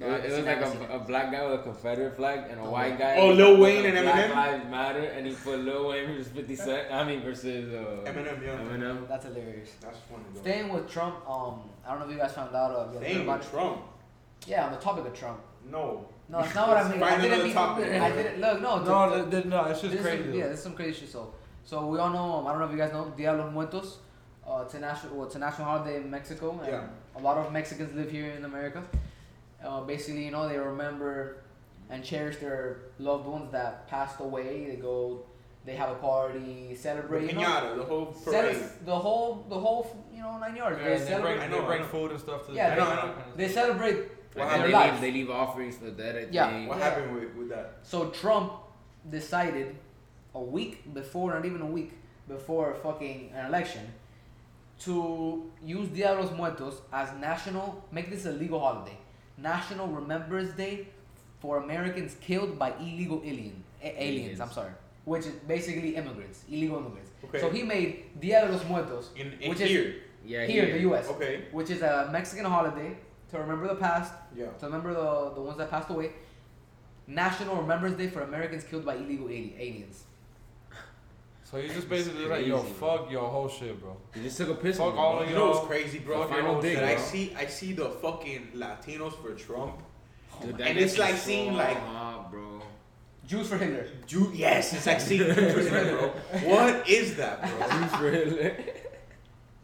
No, it, I it was like I haven't seen a, a black guy with a Confederate flag and a Oh, white guy. Oh, with Lil Wayne with a and Black Eminem? Lives Matter, and he put Lil Wayne versus 50 Cent. I mean, versus uh, Eminem, yeah. Eminem. That's hilarious. That's funny though. Staying with Trump, um, I don't know if you guys found out. Uh, you guys heard Staying about with Trump. Yeah, on the topic of Trump. No. No, it's not what I mean. I didn't mean. topic. I didn't look. No, No, the- the- th- th- no, it's just this is crazy. some- yeah, this is some crazy shit. So, so we all know. Um, I don't know if you guys know Dia de los Muertos. Uh, it's a national. Well, it's a national holiday in Mexico, and Yeah. a lot of Mexicans live here in America. Uh, basically, you know, they remember and cherish their loved ones that passed away. They go, they have a party, The celebrate. you know, the whole cele- parade. the whole, the whole, you know, nine yards. Yeah, they and they celebrate. bring, I they know, bring food and stuff to the Yeah, I table, know, I that know. kind of They celebrate What And happened? they life. leave, they leave offerings for the dead. I Yeah. think. What Yeah. happened with, with that? So Trump decided a week before, not even a week before fucking an election, to use Dia de los Muertos as national, make this a legal holiday, National Remembrance Day for Americans killed by illegal alien a- aliens. Aliens. I'm sorry, which is basically immigrants, illegal immigrants. Okay. So he made Dia de los Muertos In, in Which is- here. Yeah, here in the U.S., Okay. which is a Mexican holiday to remember the past, Yeah. to remember the the ones that passed away. National Remembrance Day for Americans killed by illegal ali- aliens. So you just basically like, yo, crazy, fuck your whole shit, bro. You just took a piss. Fuck on all of You bro. know what's crazy, bro? The final dig, that I bro. see, I see the fucking Latinos for Trump. Oh dude, that And gets it's me like so seeing, like- hot, bro. Jews for Hitler. Jew, yes, it's like seeing Jews, for bro. What is that, bro? Damn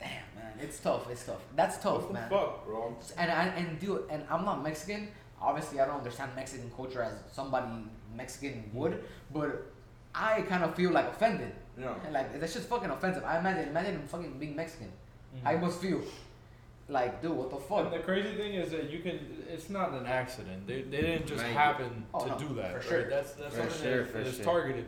man, it's tough. It's tough. That's tough, what the man. fuck, bro? And I and dude, and I'm not Mexican. Obviously, I don't understand Mexican culture as somebody Mexican would, mm-hmm. but I kind of feel like offended. Yeah. And like that's just fucking offensive. I imagine imagine fucking being Mexican. Mm-hmm. I must feel like, dude, what the And fuck? the crazy thing is that you can. It's not an accident. They, they didn't just Right. happen Oh, to no, do that. for right? sure. That's that's For something sure, that for is sure. targeted.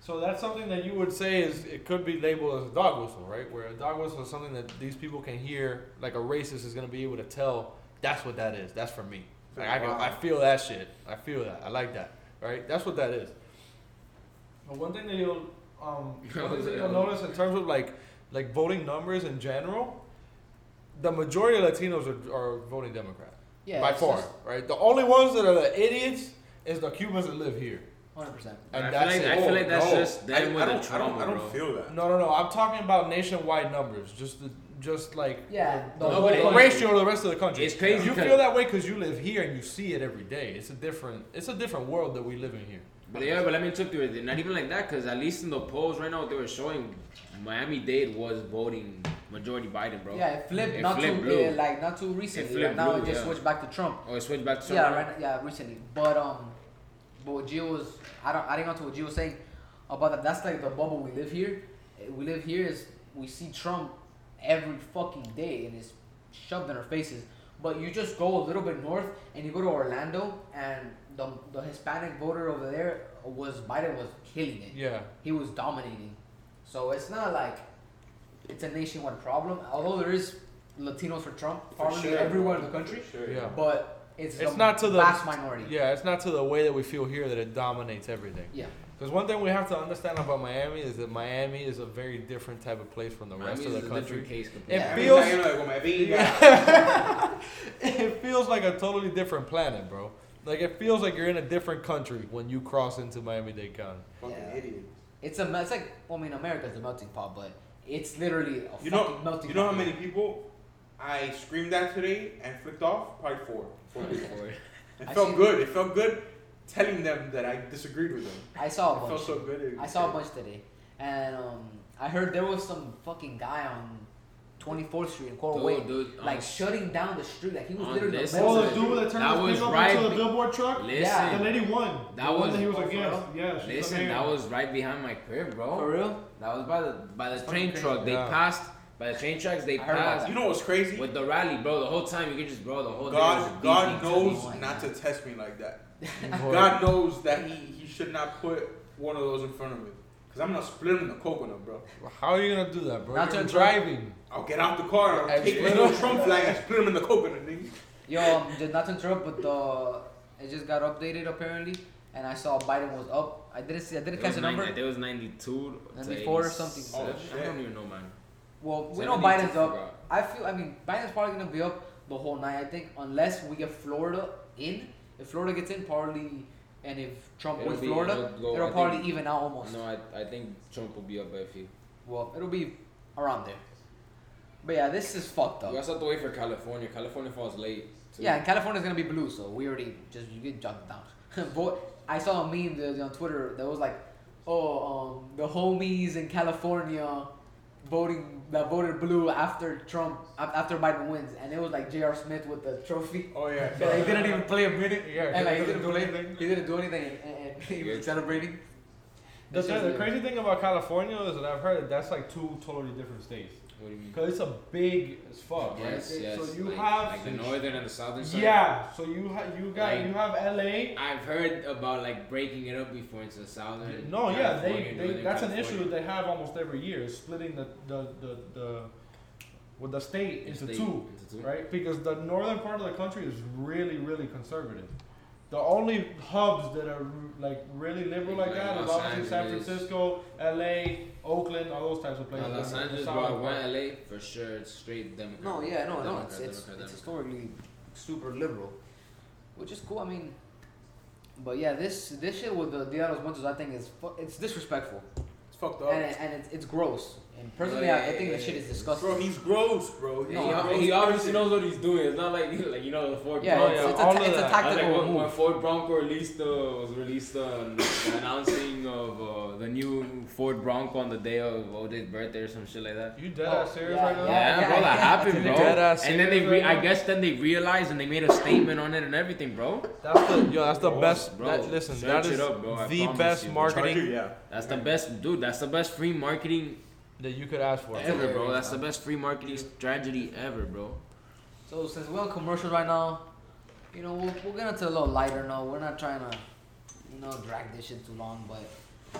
So that's something that you would say is it could be labeled as a dog whistle, right? Where a dog whistle is something that these people can hear, like a racist is gonna be able to tell. That's what that is. That's for me. Like I, can, I feel that shit. I feel that. I like that. Right? That's what that is. But one thing that you'll um one thing you'll notice in terms of like like voting numbers in general, the majority of Latinos are, are voting Democrat Yeah, by far. just Right? The only ones that are the idiots is the Cubans that live here. 100%. And I that's feel like, it. I feel like that's No, just I, them I with don't, the I don't, trauma, I don't bro. feel that. No, no, no. I'm talking about nationwide numbers. Just the, just like Yeah, the, the No, whole but it- country. ratio of the rest of the country. It's crazy You 'cause- feel that way because you live here and you see it every day. It's a different. It's a different world that we live in here. But yeah, but let me took to it. Not even like that, because at least in the polls right now, what they were showing, Miami Dade was voting majority Biden, bro. Yeah, it flipped It not flipped too blue. uh, like not too recently. flipped Right now blue, it just yeah. switched back to Trump. Oh, it switched back to Trump. Yeah, right. Yeah, recently. But um, but what Gio was, I don't, I didn't know to what Gio was saying about that. That's like the bubble we live here. Eh, We live here is we see Trump every fucking day and it's shoved in our faces. But you just go a little bit north and you go to Orlando and the the Hispanic voter over there was Biden was killing it. Yeah. He was dominating. So it's not like it's a nationwide problem. Although there is Latinos for Trump, For probably sure, everywhere in the country. For sure. Yeah. But it's, It's the not to the- vast minority. Yeah, it's not to the way that we feel here that it dominates everything. Yeah. Because one thing we have to understand about Miami is that Miami is a very different type of place from the Miami's rest of the a country. different case It. Yeah. feels Every time, you know, like, con mi pinga. it feels like a totally different planet, bro. Like it feels like you're in a different country when you cross into Miami-Dade County. Fucking Yeah. idiot. It's a it's like well, I mean America's a melting pot, but it's literally a You fucking know, melting you know how pot. many people I screamed at today and flicked off? Probably four. Four people. It. It I felt see- good. It felt good telling them that I disagreed with them. I saw a It bunch. felt so good. It- I saw a bunch today, and um, I heard there was some fucking guy on 24th Street in Coral Way, Dude, dude, like um, shutting down the street. Like he was literally this the middle Oh, of the the dude that That turned was his thing over right to the billboard truck? Listen, Yeah. The lady won. That the was- that he was for against. Yeah, listen, that was right behind my crib, bro. For real? That was by the by the That's train fucking truck. They Yeah. passed by the train tracks. They I passed You know what's crazy? with the rally, bro. The whole time you could just, bro. The whole day God, was God beeping to knows me. not to test me like that. God knows that he, he should not put one of those in front of me. Cause I'm gonna split him in the coconut, bro. How are you gonna do that, bro? Not You're to- driving. I'll get out the car and I'll And take split the little? Trump flag and split him in the coconut, nigga. Yo, just not to interrupt, but the it just got updated apparently, and I saw Biden was up. I didn't see. I didn't It catch the 90 number. There was 92 to 94 or something. 87. Oh, I don't even know, man. Well, we know Biden's up. I feel. I mean, Biden's probably gonna be up the whole night. I think, unless we get Florida in. If Florida gets in, probably, and if Trump It'll wins be- Florida, it'll go- it'll probably think- even out almost. No, I, I think Trump will be up by a few. Well, it'll be around there. But yeah, this is fucked We up. also have to wait for California. California falls late. too. Yeah, and California's gonna be blue, so we already just you get jumped down. Vote. I saw a meme the, on Twitter that was like, "Oh, um, the homies in California voting that voted blue after Trump after Biden wins," and it was like J.R. Smith with the trophy. Oh yeah. And like, he didn't even play a minute. Yeah, and like, he he didn't doesn't do play. anything. He didn't do anything, and, and he Yeah. was celebrating. The, It's the crazy thing about California is that I've heard that that's like two totally different states. What do you mean? Cause it's a big as fuck, Yes, right? yes. So you like, have like the northern and the southern side. yeah. So you have you got Like- you have LA. I've heard about like breaking it up before into the southern. No, yeah, they, they that's an California. issue that they have almost every year, is splitting the the the, the with the state into State two, into two. right? Because the northern part of the country is really really conservative. The only hubs that are like really liberal like Like that is Los obviously San Francisco, L.A., Oakland, all those types of places. Now, Los Angeles, southern I went LA for sure. It's straight Democrat. No, yeah, no, no. Democrat, It's it's, Democrat, it's Democrat. historically super liberal, which is cool. I mean, but yeah, this this shit with the Dia de los Muertos, I think is fu- it's disrespectful It's fucked up. and it, and it's, it's gross. And personally, Yeah, I, I think yeah, the shit is disgusting. Bro, he's gross, bro. He's No, he, gross he obviously person. knows what he's doing. It's not like like you know the Ford yeah, Bronco. it's, yeah, it's, a, all ta- of it's a that. I like tactical when, when move. Ford Bronco released uh, was released uh, the announcing of uh, the new Ford Bronco on the day of OJ's birthday or some shit like that. You dead Oh, ass serious yeah, right now? Yeah, yeah, bro, that happened, bro. Dead ass and then they, re- right I guess, then they realized and they made a statement on it and everything, bro. That's the yo. That's the Bro, best. bro, that, listen, search that up, bro, the best marketing yeah. That's the best, dude. That's the best free marketing that you could ask for. ever, bro. That's the best free marketing strategy ever, bro. So since we're on commercials right now, you know, we're, we'll get into a little lighter note. We're not trying to, you know, drag this shit too long, but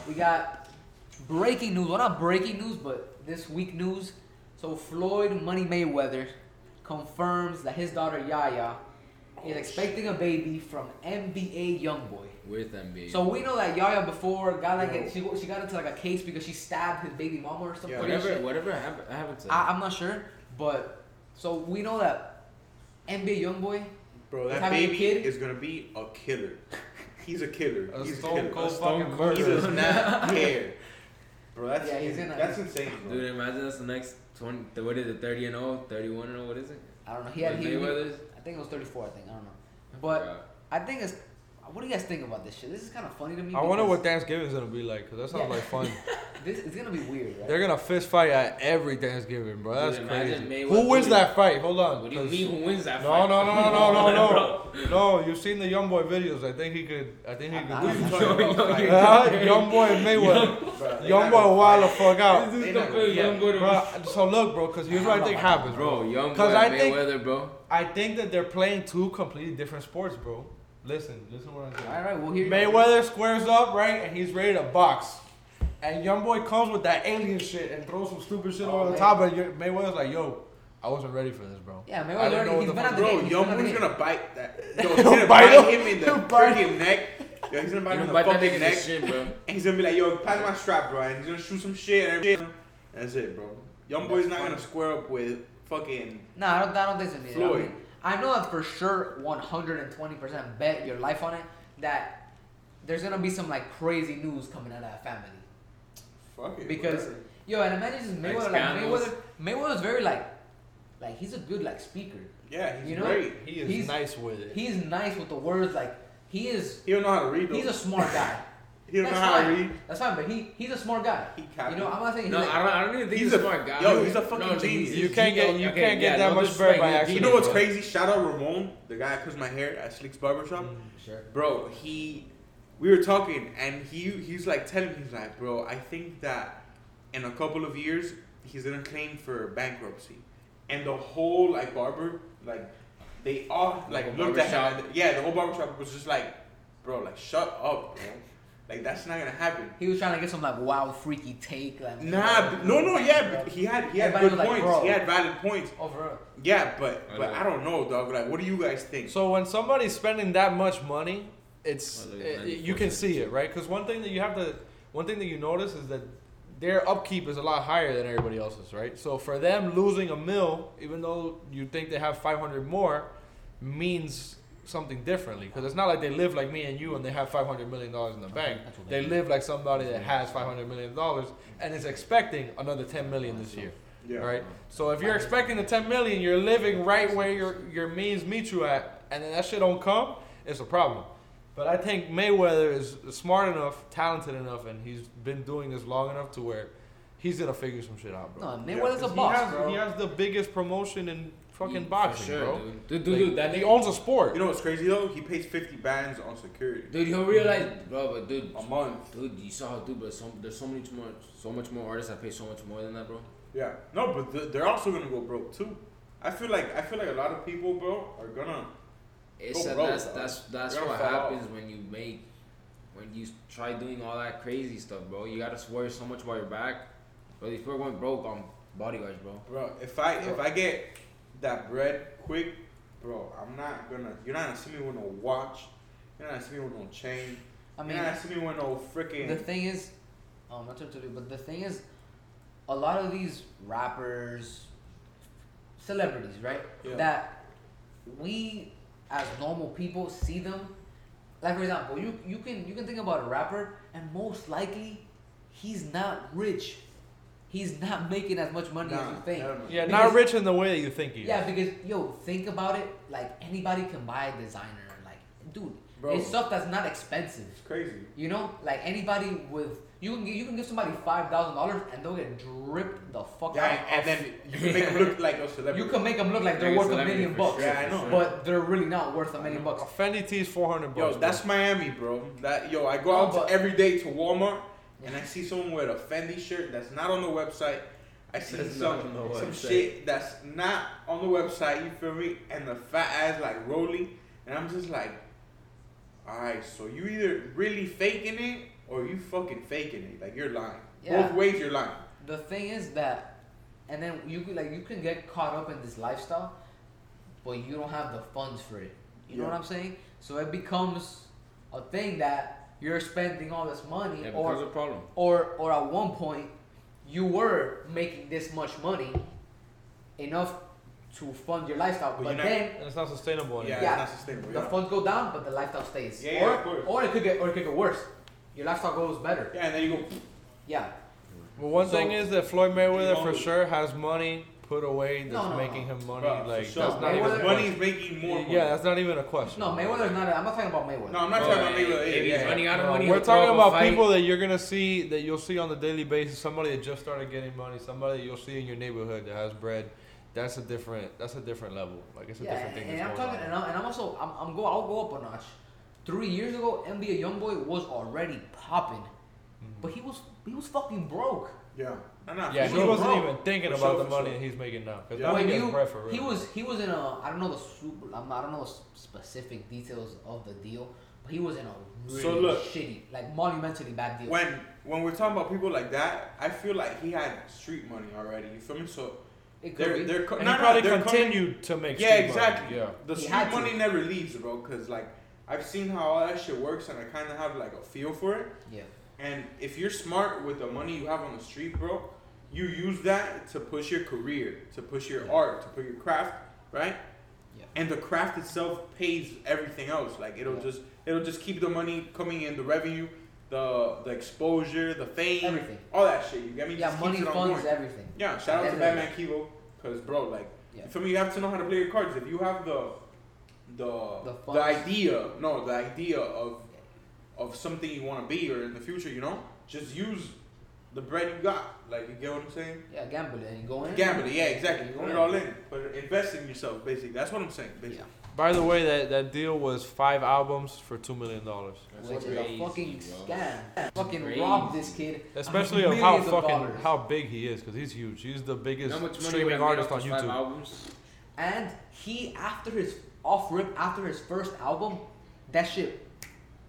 we got breaking news. Well, not breaking news, but this week news. So Floyd Money Mayweather confirms that his daughter Yaya is oh, expecting a baby from NBA YoungBoy. With NBA. So we know that Yaya before got like a, she she got into like a case because she stabbed his baby mama or something. Yeah, whatever, whatever happened, happened to. I, I'm not sure, but so we know that NBA young boy. Bro, that Having a baby kid? is gonna be a killer. He's a killer. A he's a stone killer. cold A stone fucking cold- He murderer. does not care. Bro, that's Yeah, he's gonna- that's insane, bro. Dude, imagine that's the next 20. What is it? 30 and 0, 31 and 0. What is it? I don't know. He had With he, he- I think it was 34. I think I don't know. But I think it's. What do you guys think about this shit? This is kind of funny to me. I wonder because what Thanksgiving's gonna be like, cause that sounds Yeah. like fun. This is gonna be weird, right? They're gonna fist fight at every Thanksgiving, bro. That's Dude, crazy. imagine Mayweather- Who wins that fight? Hold on. What do you 'cause- mean? Who wins that No, fight? no, no, no, no, no, Bro. no. No, you've seen the young boy videos. I think he could. I think he could. do I'm it. not- Yo, yo, Huh? young boy and Mayweather. Bro, they young boy gonna wild the fuck out. This is not the gonna- young yeah. boy. to- Bro, so look, bro, because here's what I think happens, bro. Bro, young boy 'Cause I think- Mayweather, bro. I think that they're playing two completely different sports, bro. Listen, listen what I'm saying. All right, well here. Mayweather squares up, right, and he's ready to box. And young boy comes with that alien shit and throws some stupid shit Oh, over the top. And Mayweather's like, "Yo, I wasn't ready for this, bro." Yeah, I Mayweather. didn't know what He's the been fuck- at the Bro, game. He's young been at the boy's gonna bite that. Yo, he's gonna Bite bite him. him in the He'll freaking neck. Yo, he's gonna bite him in the fucking neck. the shit, bro. And he's gonna be like, yo, pass my strap, bro. And he's gonna shoot some shit and everything. That's it, bro. Young boy's not gonna square up with fucking. Nah, I don't, I don't think so. Neither. I, Floyd. I know that for sure, 120% bet your life on it that there's gonna be some like crazy news coming out of that family. Fuck it. Because whatever. yo, and imagine just Mayweather, like. Mayweather, Mayweather's very like, like he's a good like speaker. Yeah, he's you know, great. He is He's- nice with it. He's nice with the words. Like he is, He don't know how to read. He's a smart guy. he don't know That's how to fine. read. That's fine, but he he's a smart guy. He You know, I'm not saying he's No, like, I don't, I don't even think He's he's, a a- smart guy. yo, he's a fucking no, genius. You can't get- you okay, can't get yeah, that no much disrespect, bread by accident. You know what's bro. crazy? Shout out Ramon, the guy that cuts my hair at Slick's Barbershop. Mm, sure. Bro, he, we were talking, and he he's like telling me, he's like, bro, I think that in a couple of years he's gonna claim for bankruptcy, and the whole like barber, like, they all The like looked at him. and- Yeah, the whole barbershop was just like, bro, like shut up, bro. Like that's not gonna happen. He was trying to get some like wild, freaky take. Like Nah, but- no, no, yeah, but he had he had good like, points. bro. He had valid points. Oh, over. Yeah, but I but know. I don't know, dog. Like, what do you guys think? So when somebody's spending that much money, it's Well, look at it- you can see it, right? Because one thing that you have to, one thing that you notice is that their upkeep is a lot higher than everybody else's, right? So for them losing a mill, even though you think they have 500 more, means something differently. Because it's not like they live like me and you and they have 500 million dollars in the bank. They they live like somebody that has 500 million dollars and is expecting another 10 million this year. yeah, Right. So if you're expecting the 10 million, you're living right where your your means meet you at, and then that shit don't come, it's a problem. But I think Mayweather is smart enough, talented enough, and he's been doing this long enough to where he's gonna figure some shit out, bro. No, Mayweather's a 'Cause boss, he has, bro. He has the biggest promotion in fucking mm. For boxing, sure, bro. dude. Dude, dude, Like, dude, that he nigga, owns a sport. You know what's crazy though? He pays fifty bands on security dude, you realize, bro, but dude, a month. dude, you saw how, dude, but so, there's so many too much more, so much more artists that pay so much more than that, bro. Yeah. No, but th- they're also gonna go broke too. I feel like I feel like a lot of people, bro, are gonna. It's Go a, broke, that's dog. that's that's what gonna happens when you make when you try doing all that crazy stuff, bro. You gotta swear so much about your back. Bro, these people are going broke on bodyguards, bro. Bro, if I if I get that bread quick, bro, I'm not gonna. You're not gonna see me with no watch You're not asking me with no chain. I You're mean, not asking me with no freaking. the thing is, um, not to you, but the thing is, a lot of these rappers, celebrities, right? Yeah. That we as normal people see them. Like for example, you you can you can think about a rapper, and most likely, he's not rich. He's not making as much money as you think. hell. Yeah, Because- not rich in the way that you think he is. Yeah, because yo, think about it. Like anybody can buy a designer. Like, dude, Bro. it's stuff that's not expensive. It's crazy. You know, like anybody with you can you can give somebody five thousand dollars and they'll get dripped the fuck Yeah, out. and of- then you can make them look like a celebrity. you can make them look like they're worth a million bucks. sure, Yeah, I know. But they're really not worth a million bucks. A Fendi T is 400 Yo, bucks. that's bro. Miami, bro. That yo, I go No, out but- to every day to Walmart and I see someone with a Fendi shirt that's not on the website. I see That's some not on the some shit that's not on the website. You feel me? And the fat ass like rolling, and I'm just like, all right. So you either really faking it or you fucking faking it. Like you're lying. Yeah. Both ways you're lying. The thing is that, and then you could like you can get caught up in this lifestyle, but you don't have the funds for it. You know what I'm saying? So it becomes a thing that you're spending all this money, Yeah, or a problem. or or at one point you were making this much money enough to fund your lifestyle But but, you're not- then And it's not sustainable Yeah, anymore. Yeah. it's not sustainable. the Yeah. funds go down but the lifestyle stays Yeah, yeah, or of course. or it could get or it could get worse your lifestyle goes better yeah, and then you go. yeah But one So- thing is that Floyd Mayweather for sure has money put away that's No, no, making no. him money. Bro, like sure. that's not Mayweather- even a Money's making more. Money. Yeah, that's not even a question. no Mayweather's not I'm not talking about Mayweather No, I'm not Bro, talking about Mayweather. if Yeah, he's running out of No, money, we're talking about fight. people that you're gonna see that you'll see on a daily basis. Somebody that just started getting money. Somebody you'll see in your neighborhood that has bread. That's a different. That's a different level. Like it's a yeah different and, thing. and I'm talking and I'm, and I'm also I'm, I'm go I'll go up a notch three years ago NBA YoungBoy was already popping Mm-hmm. but he was he was fucking broke Yeah. I'm not. Yeah, for he wasn't bro. even thinking For about sure, the money sure. that he's making now. Because Yeah. now he you- bread for real. He was he was in a I don't know the super I'm not, I don't know the specific details of the deal, but he was in a really So look. shitty, like monumentally bad deal. when when we're talking about people like that, I feel like he had street money already. You feel me? So it could they're be. they're co- and no, he probably they're coming- continued to make. Yeah, street money. exactly. Yeah. The He street had to. money never leaves, bro. Cause like I've seen how all that shit works, and I kind of have like a feel for it. yeah, And if you're smart with the money you have on the street, bro, you use that to push your career, to push your art, to put your craft, right? Yeah. And the craft itself pays everything else. Like it'll Yeah. just it'll just keep the money coming in, the revenue, the the exposure, the fame, everything. all that shit. You get me? Yeah, Just money funds going. everything. Yeah, shout out to the end of Batman Kivo, cause bro, like, Yeah. for me, you have to know how to play your cards. If you have the, the, The the, idea, no, the idea of, of something you want to be or in the future, you know, just use the bread you got. Like, you get what I'm saying? Yeah, gamble it and you go in. Gamble yeah, exactly. You go Put it all in. Put it, invest in yourself, basically. That's what I'm saying, basically. By the way, that, that deal was five albums for two million dollars. Which is a fucking bro. scam. Fucking Crazy. rob this kid. Especially of how millions of fucking dollars. how big he is, because he's huge. He's the You biggest know how much money would streaming artist on YouTube. albums? And he after his off rip after his first album, that shit,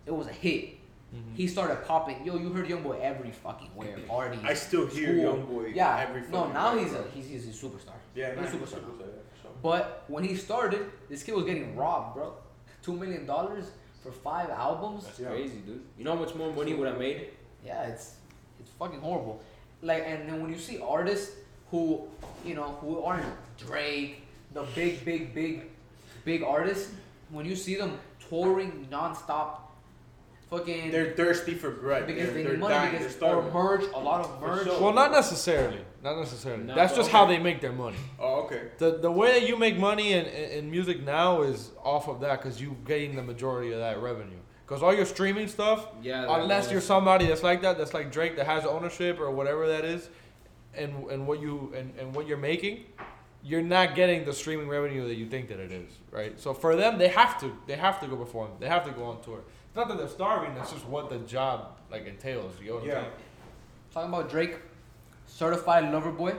it was a hit. Mm-hmm. He started popping. Yo, you heard YoungBoy every fucking where parties. I still hear school. Youngboy Yeah. every no, now he's a he's, he's a superstar. Yeah, he's nah, a superstar. he's a superstar, yeah, for sure. But when he started, this kid was getting robbed, bro. Two million dollars for five albums. That's Yeah. crazy, dude. You know how much more money he would have made? Yeah, it's it's fucking horrible. Like, and then when you see artists who, you know, who aren't Drake, the big, big, big, big artists, when you see them touring nonstop, fucking They're thirsty for bread. because they're, they need money dying. because they're or merch, a lot of For merch. sure. Well, not necessarily. Not necessarily. No, That's just okay. how they make their money. Oh, okay. The the way that you make money in, in, in music now is off of that because you're getting the majority of that revenue. Because all your streaming stuff, Yeah. unless was- you're somebody that's like that, that's like Drake that has ownership or whatever that is, and and what you and, and what you're making, you're not getting the streaming revenue that you think that it is, right? So for them, they have to they have to go perform. They have to go on tour. It's not that they're starving. That's just what the job like entails. You know what I'm Yeah. saying? Talking about Drake, Certified Lover Boy,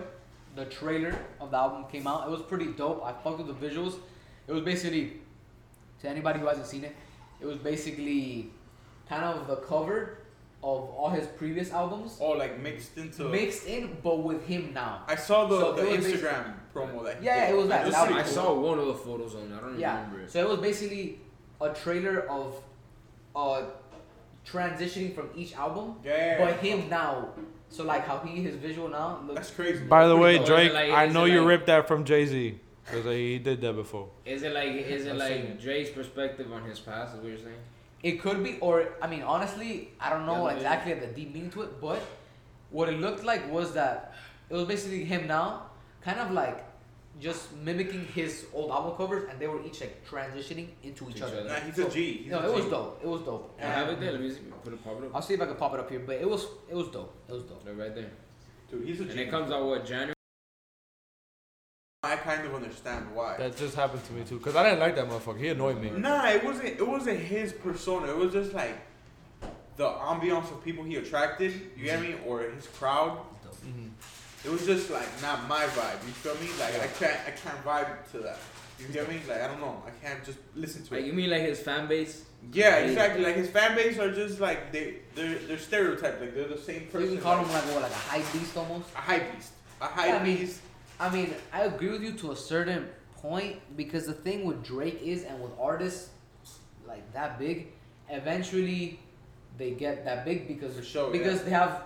the trailer of the album came out. It was pretty dope. I fucked with the visuals. It was basically, to anybody who hasn't seen it, it was basically kind of the cover of all his previous albums, Oh, like mixed into. mixed in, but with him now. I saw the, So the Instagram promo that. he Yeah, did. it was that. It That pretty I cool. saw one of the photos on. it. I don't Yeah. remember it. So it was basically a trailer of uh transitioning from each album, Yeah. but him now. So like how he his visual now looks. That's crazy. By the way, Or Drake, like- I is know it you like- ripped that from Jay Z because he did that before. Is it like is it I've like seen it. Dre's perspective on his past? Is what you're saying? It could be, or I mean, honestly, I don't know Yeah, but- exactly the deep meaning to it, but what it looked like was that it was basically him now, kind of like just mimicking his old album covers, and they were each like transitioning into each each other. other. Nah, he's a G. He's No, a it was dope. It was dope. I have it there. Let me see. Put it pop it I'll see if I can pop it up here, but it was it was dope. It was dope. They're right there. Dude, he's a G. And it comes out what January? I kind of understand why. That just happened to me too because I didn't like that motherfucker. He annoyed me. Nah, it wasn't. It wasn't his persona. It was just like the ambiance of people he attracted. You get me? Or his crowd. Mhm. It was just like not my vibe. You feel me? Like I can't. I can't vibe to that. You get me? Like I don't know. I can't just listen to Like it. you mean like his fan base? Yeah, exactly. Like his fan base are just like they. They're they're stereotyped. Like they're the same So person. you can call him like, what, like a hype beast almost. a high beast. A high Yeah, I mean, beast. I mean, I agree with you to a certain point because the thing with Drake is, and with artists like that big, eventually they get that big because For show because yeah. they have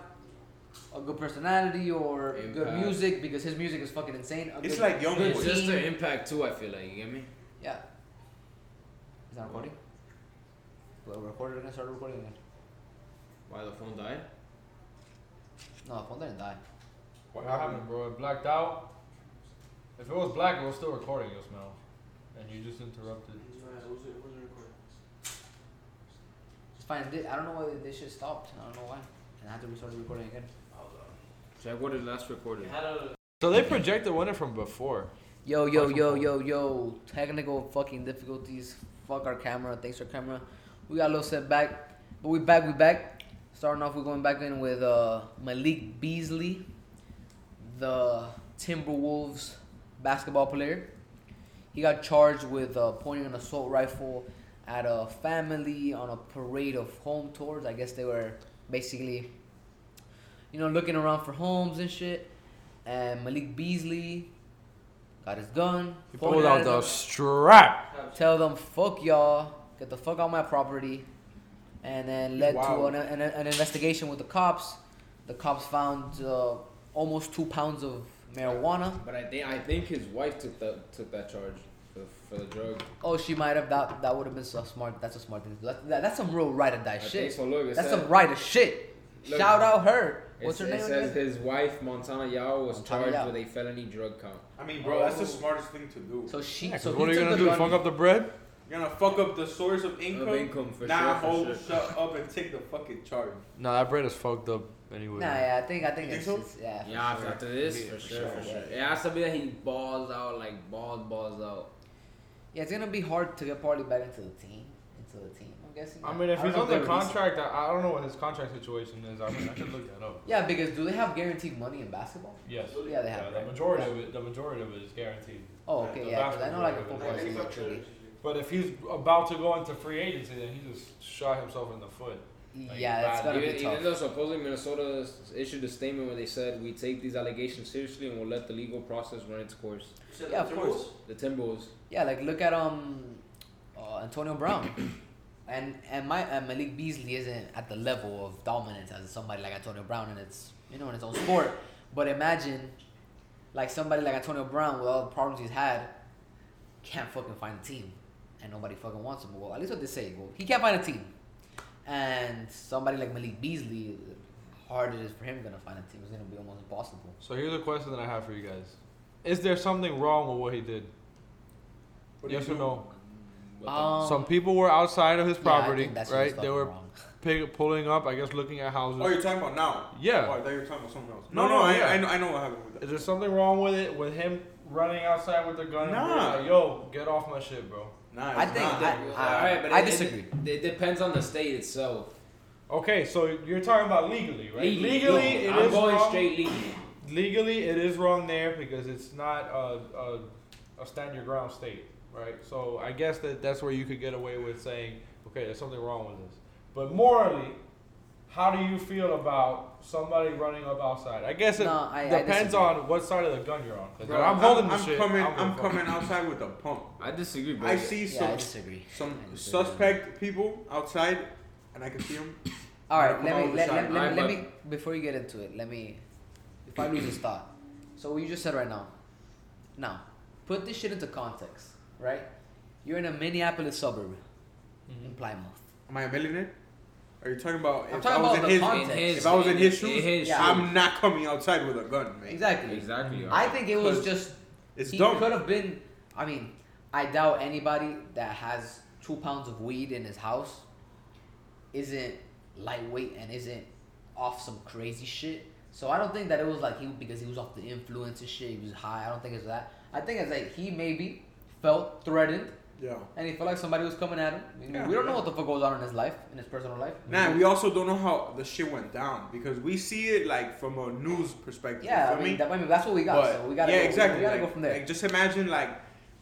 a good personality or good music because his music is fucking insane. A It's good- like Young good It's Boy. just the impact too. I feel like you get me. Yeah. Is that recording? Well, recorded again. Started recording again. Why the phone died? No, the phone didn't die. What happened, bro? It blacked out. If it was black, it was still recording. You smell, and you just interrupted. Just find it. I don't know why this shit stopped. I don't know why. And I had to restart the recording again. Check what it last recorded. So they projected winner from before. Yo, yo, yo, yo, yo. Technical fucking difficulties. Fuck our camera. Thanks our camera. We got a little setback. But we back, we back. Starting off, we're going back in with uh, Malik Beasley, the Timberwolves basketball player. He got charged with uh, pointing an assault rifle at a family on a parade of home tours. I guess they were basically, you know, looking around for homes and shit. And Malik Beasley got his gun. He pulled out the strap. Tell them, fuck y'all, get the fuck out my property. And then led to an, an, an investigation with the cops. The cops found uh, almost two pounds of marijuana. But I think I think his wife took that took that charge for, for the drug. Oh, she might have. That that would have been so smart. That's a smart thing. to. That, that, that's some real ride or die I think shit. so. Look, That's said, some ride of shit. Look, Shout out her. What's it, her it says again? his wife Montana Yao was Montana charged Yao. with a felony drug count. I mean, bro, that's the Oh. smartest thing to do. So she. Yeah, 'cause so what are you gonna do? gun- Fuck up the bread? You're gonna fuck up the source of income. Of income for nah, sure. For hold, sure. shut up and take the fucking charge. No, that bread is fucked up anyway. Nah, yeah, I think I think You it's, think so? it's yeah. for Yeah, sure. after this, Yeah, for for sure, sure, for sure. yeah. It has to be that he balls out, like balls, balls out. Yeah, it's gonna be hard to get Party back into the team. Into the team, I'm guessing. I mean, if don't he's know under they release it. contract, I, I don't know what his contract situation is. I mean, I could look that up. Yeah, because do they have guaranteed money in basketball? Yes. Yeah, they have. the right? majority of it, the majority of it is guaranteed. Oh, The okay, yeah. I know like a football majority is of tricky. But if he's about to go into free agency, then he just shot himself in the foot. Like, Yeah, that's bad. gonna Even, be even though supposedly Minnesota issued a statement where they said we take these allegations seriously and we'll let the legal process run its course. Yeah, of course. The Timberwolves. Yeah, like look at um, uh, Antonio Brown, and and my and Malik Beasley isn't at the level of dominance as somebody like Antonio Brown, and it's you know in its own sport. But imagine, like somebody like Antonio Brown with all the problems he's had, can't fucking find a team, and nobody fucking wants him. Well, at least what they say. Well, he can't find a team, and somebody like Malik Beasley, hard it is for him gonna find a team. It's gonna be almost impossible. So here's a question that I have for you guys: Is there something wrong with what he did? What yes you or do? no? What the- Um, Some people were outside of his yeah, I property, think that's right? They were wrong. pig- pulling up, I guess, looking at houses. Oh, you're talking about now? Yeah. Oh, I thought you were talking about something else. No, No, no, no, I, yeah. I, know, I know what happened with that. Is there something wrong with it? With him running outside with the gun? and Nah. like, Yo, get off my shit, bro. Nah, I think not. I- Alright, but I it- disagree. It, it depends on the state itself. Okay, so you're talking about legally, right? Legally, no, it is I'm going wrong. straight legally. Legally, it is wrong there because it's not a, a, a stand your ground state, right? So I guess that that's where you could get away with saying, okay, there's something wrong with this. But morally, how do you feel about somebody running up outside? I guess it No, I- I depends disagree. on what side of the gun you're on. 'Cause Bro, if I'm holding the I'm shit. coming. I'm, I'm gonna coming outside with a pump. I disagree, bro. I see Yeah, some I disagree. some I disagree. suspect people outside and I can see them. All right, let me let, let, let, Alright, let me before you get into it. Let me if I lose this thought. So what you just said right now. Now, put this shit into context, right? You're in a Minneapolis suburb mm-hmm. in Plymouth. Am I a millionaire? Are you talking about I'm if talking I was about in his context. In his- if I was in his in shoes, his Yeah. I'm not coming outside with a gun, man. Exactly. Exactly. Mm-hmm. I think it was just It's he dumb. could have been. I mean, I doubt anybody that has two pounds of weed in his house isn't lightweight and isn't off some crazy shit. So I don't think that it was like he because he was off the influence and shit. He was high. I don't think it's that. I think it's like he maybe felt threatened Yeah. and he felt like somebody was coming at him. I mean, Yeah, we don't know what the fuck goes on in his life, in his personal life. Nah, we also don't know how the shit went down because we see it like from a news perspective. yeah, you I mean, me? that, I mean that's what we got. But- so we gotta yeah, go, exactly. We gotta like, go from there. Like, just imagine like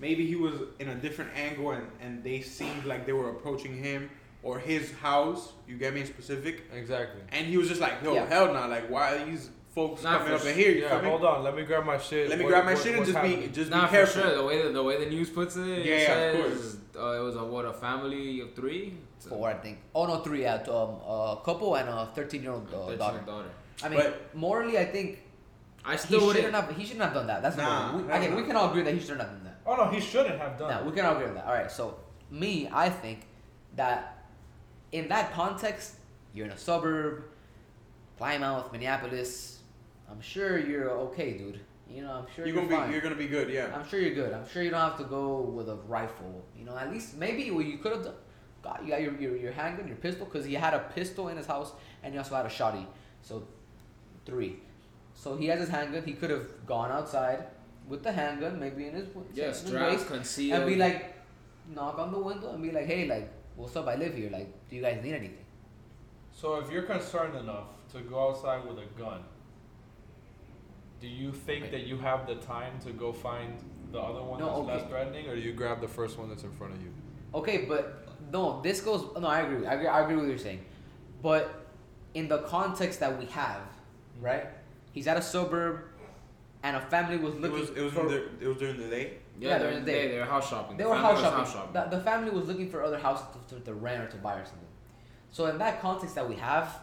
maybe he was in a different angle and, and they seemed like they were approaching him or his house. You get me in specific, Exactly. and he was just like, "Yo, Yeah. hell no! Like, why are these folks Nah, coming up in sure. here?" You Yeah, hold on. Let me grab my shit. Let me What- grab my what- shit and what's just be happening? just nah, be for careful. sure. The way the, the way the news puts it, it Yeah, yeah, of says uh, it was a what a family of three. Four, I think. Oh no, three. Yeah, to, um, a couple and a thirteen-year-old uh, 13 daughter. daughter. I mean, But- morally, I think I he still shouldn't wouldn't. have. He shouldn't have done that. That's Nah, not. We, hell again, we can all agree that he shouldn't have done that. Oh no, he shouldn't have done. Now we can all agree on that. All right. So me, I think that in that context, you're in a suburb, Plymouth, Minneapolis. I'm sure you're okay, dude. You know, I'm sure You're you're, gonna be, fine. you're gonna be good, yeah. I'm sure you're good. I'm sure you don't have to go with a rifle. You know, at least maybe what you could have done. Got you got your your, your handgun, your pistol, because he had a pistol in his house and he also had a shotty. So three. So he has his handgun. He could have gone outside with the handgun, maybe in his, Yeah, in his straps waist, concealed. and be like, knock on the window and be like, hey, like, what's up? I live here. Like, do you guys need anything? So if you're concerned enough to go outside with a gun, do you think Okay. that you have the time to go find the other one No, that's okay. less threatening, or do you grab the first one that's in front of you? Okay, but no, this goes. No, I agree. I agree. I agree with what you're saying, but in the context that we have, mm-hmm. right? He's at a suburb, and a family was It looking was it was for. in the, it was during the day. yeah, yeah, they're, during the they, day. they were house shopping. They The were family house was shopping. The, the family was looking for other houses to, to, to rent or to buy or something. So in that context that we have,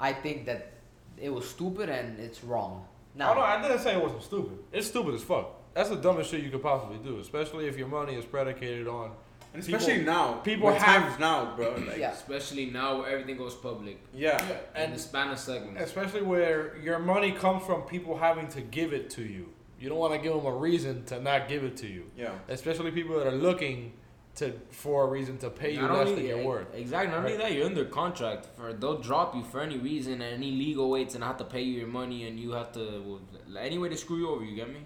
I think that it was stupid and it's wrong. Now, oh, no, I didn't say it wasn't stupid. It's stupid as fuck. That's the dumbest shit you could possibly do, especially if your money is predicated on. And especially People- now. people with have- times now, bro. Like, Yeah. Especially now where everything goes public. yeah. And And the Spanish segment. especially where your money comes from people having to give it to you. You don't want to give them a reason to not give it to you. Yeah. Especially people that are looking to for a reason to pay you Not less only- than your e- worth. Exactly. Not only that, you're under contract for they'll drop you for any reason, any legal way to not have to pay you your money, and you have to well, any way to screw you over. You get me?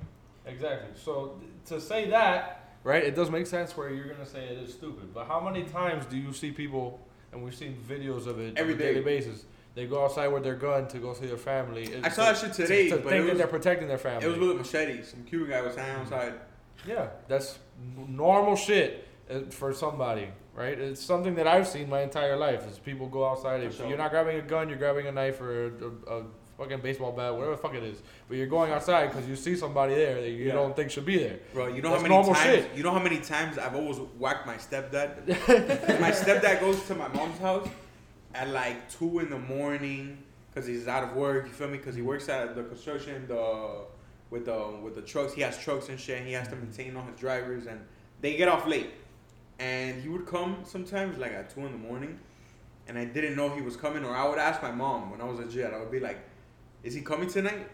Exactly. So th- to say that, right, it does make sense where you're gonna say it is stupid. But how many times do you see people, and we've seen videos of it Every on a daily basis, they go outside with their gun to go see their family. It- I saw that shit today, to, to but think it that was, they're protecting their family. it was with a machete. Some Cuban guy was standing outside. Mm. Yeah, that's normal shit Uh, for somebody, right? It's something that I've seen my entire life. Is people go outside. If sure. you're not grabbing a gun, you're grabbing a knife or a, a, a fucking baseball bat, whatever the fuck it is. But you're going outside because you see somebody there that you Yeah. don't think should be there. Bro, you know That's how many times shit. you know how many times I've always whacked my stepdad. my stepdad goes to my mom's house at like two in the morning because he's out of work. You feel me? Because he mm-hmm. works at the construction, the with the with the trucks. He has trucks and shit. And he has to maintain all his drivers, and they get off late. And he would come sometimes like at two in the morning, and I didn't know he was coming. Or I would ask my mom when I was a kid. I would be like, "Is he coming tonight?"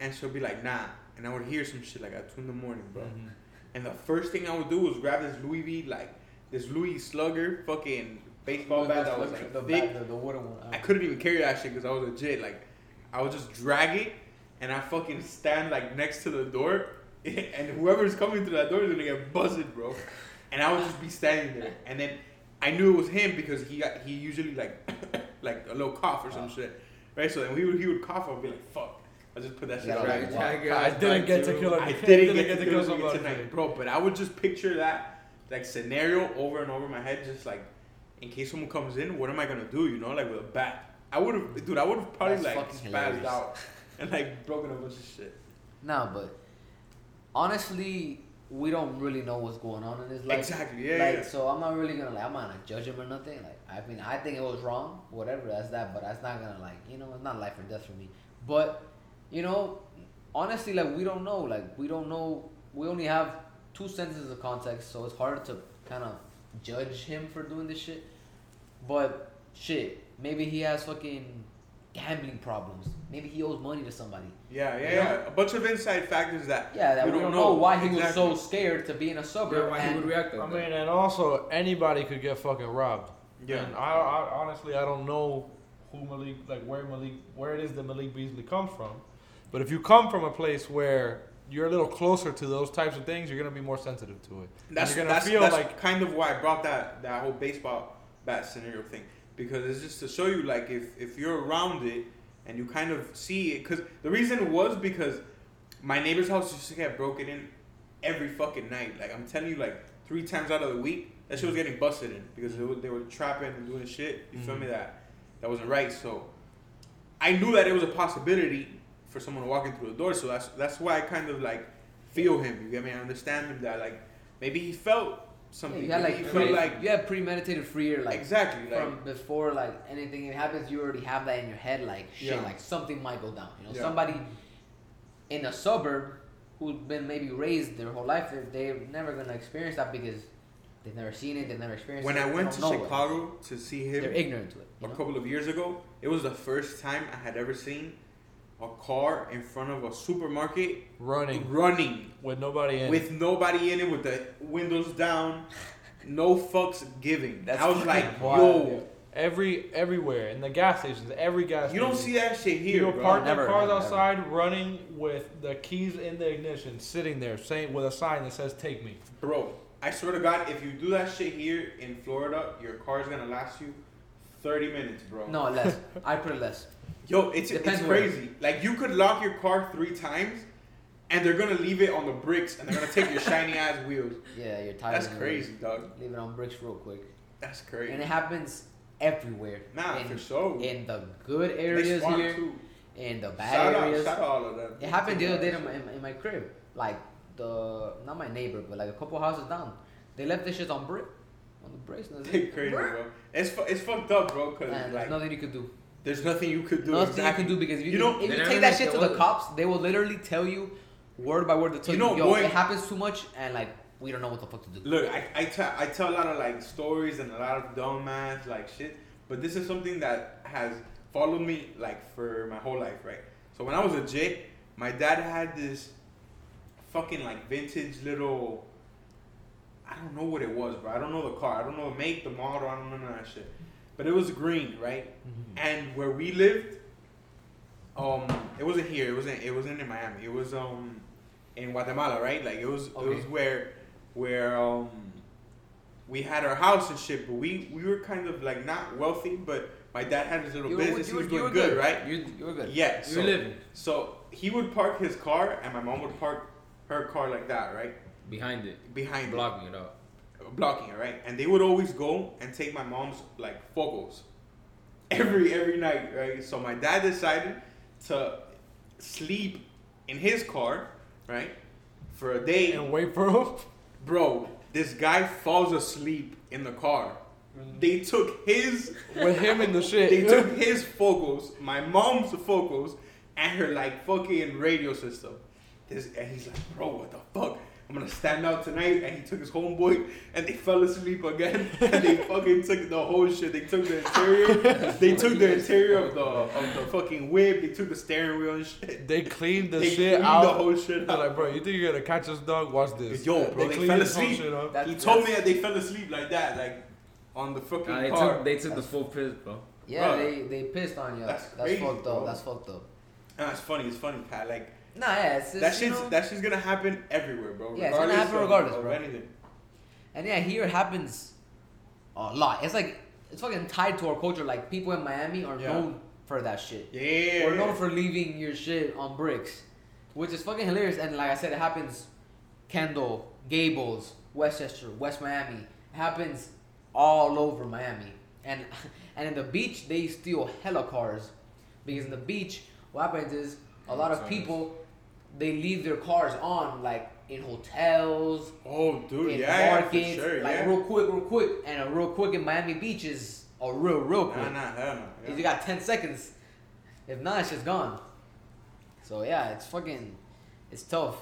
And she'll be like, "Nah." And I would hear some shit like at two in the morning, bro. Mm-hmm. And the first thing I would do was grab this Louis V, like this Louisville Slugger fucking baseball bat that was like the, thick. the, the wooden one. Uh. I couldn't even carry that shit because I was a legit. Like, I would just drag it and I fucking stand like next to the door, and whoever's coming through that door is gonna get buzzed, bro. And I would just be standing there, and then I knew it was him because he got he usually like like a little cough or some uh-huh. shit, right? So then we would he would cough, I'd be like, fuck. I just put that shit Yeah, right. like, wow. I didn't get to kill a I I didn't, get, to kill kill somebody somebody tonight, bro. But I would just picture that like scenario over and over in my head, just like in case someone comes in, what am I gonna do? You know, like with a bat. I would have, dude. I would have probably That's like fucking spazzed out and like broken a bunch of shit. No, but honestly, we don't really know what's going on in his life. Exactly, yeah, Like, yeah. so I'm not really gonna like, I'm not gonna judge him or nothing. Like, I mean, I think it was wrong, whatever, that's that. But that's not gonna like, you know, it's not life or death for me. But, you know, honestly, like we don't know. Like we don't know. We only have two sentences of context, so it's hard to kind of judge him for doing this shit. But shit, maybe he has fucking gambling problems. Maybe he owes money to somebody. Yeah, yeah, You know? yeah. A bunch of inside factors that Yeah, that we, don't know, why he was so scared to be in a suburb. Yeah, why he would react I like mean, that. and also anybody could get fucking robbed. Yeah. And I, I honestly I don't know who Malik like where Malik where it is that Malik Beasley comes from, but if you come from a place where you're a little closer to those types of things, you're gonna be more sensitive to it. And That's you're gonna that's, feel that's like kind of why I brought that that whole baseball bat scenario thing because it's just to show you like if if you're around it and you kind of see it because the reason was because my neighbor's house used to get broken in every fucking night. Like I'm telling you, like three times out of the week, that shit was getting busted in because they were, they were trapping and doing shit. You feel Mhm. me? That that wasn't right. So I knew that it was a possibility for someone walking through the door. So that's that's why I kind of like feel him. You get me? I understand him that like maybe he felt Yeah, something. you had like, he pre, like you had premeditated fear, like exactly like from before like anything happens. You already have that in your head, like shit, Yeah. like something might go down. You know, Yeah. somebody in a suburb who's been maybe raised their whole life, they're, they're never gonna experience that because they've never seen it, they've never experienced when it. I went to don't it. Chicago to see they're him ignorant to it. A know? couple of years ago, it was the first time I had ever seen a car in front of a supermarket running running with nobody in. with nobody in it, with the windows down, no fucks giving. That's I was like, wild, yo, dude. every everywhere in the gas stations, every gas. you don't see that shit here, People bro. park their cars never, outside, running with the keys in the ignition, sitting there, saying with a sign that says "Take me." Bro, I swear to God, if you do that shit here in Florida, your car's gonna last you 30 minutes, bro. No, less. I put it less. Yo, it's, Depends it's where. crazy. Like, you could lock your car three times, and they're gonna leave it on the bricks, and they're gonna take your shiny ass wheels. Yeah, you're tired. That's crazy, dog. Leave it on bricks real quick, That's crazy. and it happens everywhere. Nah, in, for sure. in the good areas smart, here, too. in the bad Shout out, areas. shout out all of them. It happened the other day in my, in, in my crib. Like the not my neighbor, but like a couple houses down. They left this shit on brick, on the bricks. and They crazy, bro. It's fu- it's fucked up, bro. Cause And like there's nothing you could do. There's nothing you could do. nothing exactly. you could do because if you, You know- if you take that shit to the the cops, they will literally tell you word by word. They tell You you, know, yo, boy- it happens too much, and like we don't know what the fuck to do. Look, I, I, tell, I tell a lot of like stories and a lot of dumb ass like shit, but this is something that has followed me like for my whole life, right? So when I was a jit, my dad had this fucking like vintage little. I don't know what it was, bro. I don't know the car. I don't know the make, the model. I don't know none of that shit. But it was green, right? And where we lived, um, it wasn't here. It wasn't. It wasn't in Miami. It was um, in Guatemala, right? Like it was. It was where, where um, we had our house and shit. But we we were kind of like not wealthy, but my dad had his little You were- business. you he were- was doing were good, right? You, you were good. Yeah. You were living so he would park his car, and my mom would park her car like that, right, behind it, behind it blocking it out. Blocking it, right? And they would always go and take my mom's like focals every every night, right? So my dad decided to sleep in his car, right, for a day. And wait for him. Bro, this guy falls asleep in the car. Mm. They took his with him in the shit. they took his focals, my mom's focals, and her like fucking radio system. This and he's like, bro, what the fuck? I'm gonna stand out tonight. And he took his homeboy, and they fell asleep again. And they fucking took the whole shit. They took the interior. they took the interior of the of the fucking whip. They took the steering wheel and shit. They cleaned the they shit cleaned out. the whole shit They're out. like, bro, you think you're gonna catch us, dog? Watch this. Yo, bro, they, cleaned fell this whole asleep. shit He told me that they fell asleep like that, like on the fucking Nah, they car. took they took the full piss, bro. Yeah, Bro. they they pissed on you. That's That's, crazy, fucked bro. up. That's fucked up. Nah, it's funny. It's funny, Pat. Like Nah, yeah, it's just, that shit's know, that shit's gonna happen everywhere, bro. Yeah, it's gonna happen regardless, of bro. anything. and yeah, here it happens a lot. It's like it's fucking tied to our culture. Like people in Miami are Yeah. known for that shit. Yeah. We're known for leaving your shit on bricks, which is fucking hilarious. And like I said, it happens Kendall, Gables, Westchester, West Miami. It happens all over Miami. And and in the beach, they steal hella cars because in the beach, what happens is a lot of people they leave their cars on like in hotels, Oh, dude, in yeah, yeah, for sure, like yeah. real quick, real quick, and a real quick in Miami Beach is a real, real quick. Nah, nah, hell no. You got ten seconds. If not, it's just gone. So yeah, it's fucking, it's tough.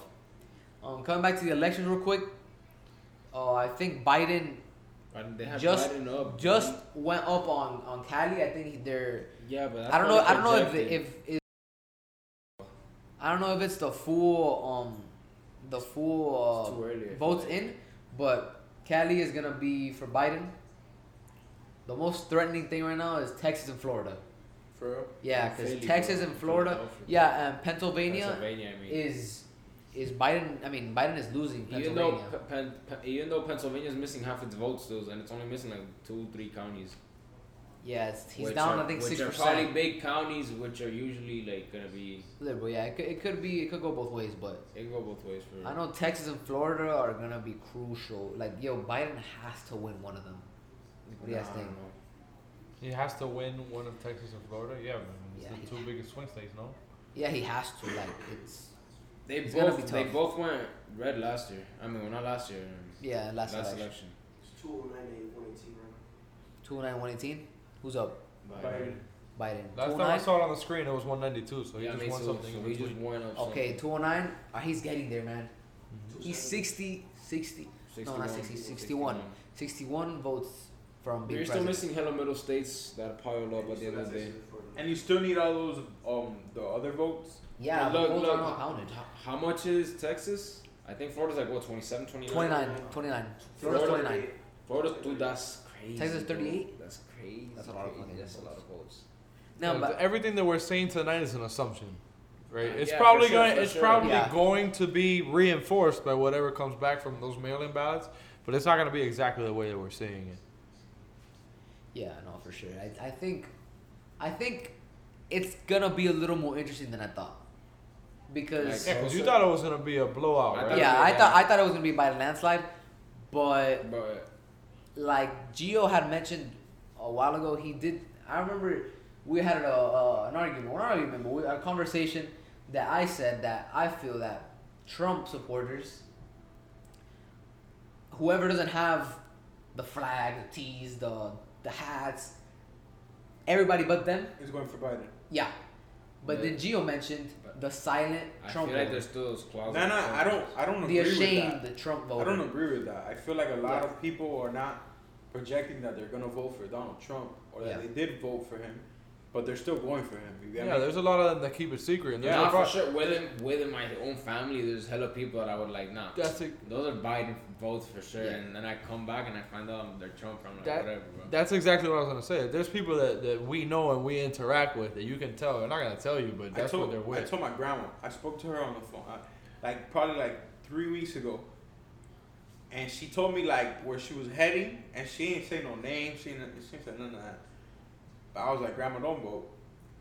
Um, coming back to the elections real quick. Uh, I think Biden they have just Biden up. just went up on on Cali. I think they're. yeah, but I don't know. probably I don't know if projected. if, if I don't know if it's the full um the full It's too early, I uh, feel votes in, but Cali is gonna be for Biden. The most threatening thing right now is Texas and Florida. For real? Yeah, because Texas and Florida, yeah, and Pennsylvania, Pennsylvania, I mean. is is Biden. I mean, Biden is losing even though Pennsylvania. Pen, Pen, even though Pennsylvania is missing half its votes still, and it's only missing like two, three counties. Yeah, it's, he's which down. are- I think six percent. which six are probably big counties, which are usually like gonna be. Liberal. Yeah, it could, it could be. It could go both ways, but It can go both ways for. I know Texas and Florida are gonna be crucial. Like, yo, Biden has to win one of them. What do you guys think? He has to win one of Texas and Florida. Yeah, man. It's Yeah, the he- two biggest swing states, no? Yeah, he has to. Like, it's They It's both be they both went red last year. I mean, well, not last year. yeah. Last, Last, election. election. It's 209 and 118 right now. Two oh nine one eighteen. Who's up? Biden. Biden. Last time I saw it on the screen, it was 192, so he yeah, just me won too. something So he just won up. Okay, two oh nine. Uh, he's getting there, man. He's 270. 60, 60, no, not 60, 61. 61. 61 votes from being You're still president. missing hella middle states that pile up at the end of the day. And you still need all those um the other votes. Yeah, But the look, votes look, are not counted. How much is Texas? I think Florida's like what 27, 29? 29, 29. Florida's 29. Florida's dude, that's crazy. Texas 38? That's crazy. That's a lot of crazy. fucking That's a votes. lot of votes. No, but everything that we're saying tonight is an assumption, right? Uh, It's yeah, probably sure, going. for It's sure. probably Yeah. going to be reinforced by whatever comes back from those mail-in ballots, but it's not going to be exactly the way that we're seeing it. yeah, no, for sure. I, I think, I think it's gonna be a little more interesting than I thought, because Yeah, because you Also- thought it was going to be a blowout, I right? thought- yeah, Yeah. I thought I thought it was gonna be by a landslide, but But like Gio had mentioned a while ago, he did. I remember we had a, uh, an argument, well, not an argument, but we, a conversation that I said that I feel that Trump supporters, whoever doesn't have the flag, the tees, the the hats, everybody but them, Is going for Biden. yeah. But Yeah. then Gio mentioned But- the silent I Trump feel like there's still those clauses. No, no, I don't. I don't the agree with ashamed that. Trump voter. I don't agree with that. I feel like a lot Yeah. of people are not projecting that they're gonna vote for Donald Trump or that Yeah. they did vote for him, but they're still going for him. You get Yeah, me? there's a lot of them that keep it secret. And there's Yeah, a for pro- sure. Within within my own family, there's hella people that I would like. Nah, That's a, those are Biden votes for sure. Yeah. And then I come back and I find out they're Trump. I'm like, That- whatever, bro. That's exactly what I was gonna say. There's people that, that we know and we interact with that you can tell. They're not gonna tell you, but that's told, what they're with. I told my grandma. I spoke to her on the phone, I, like probably like three weeks ago, and she told me like where she was heading, and she ain't say no name. She ain't, she ain't say none of that. But I was like, Grandma, don't vote.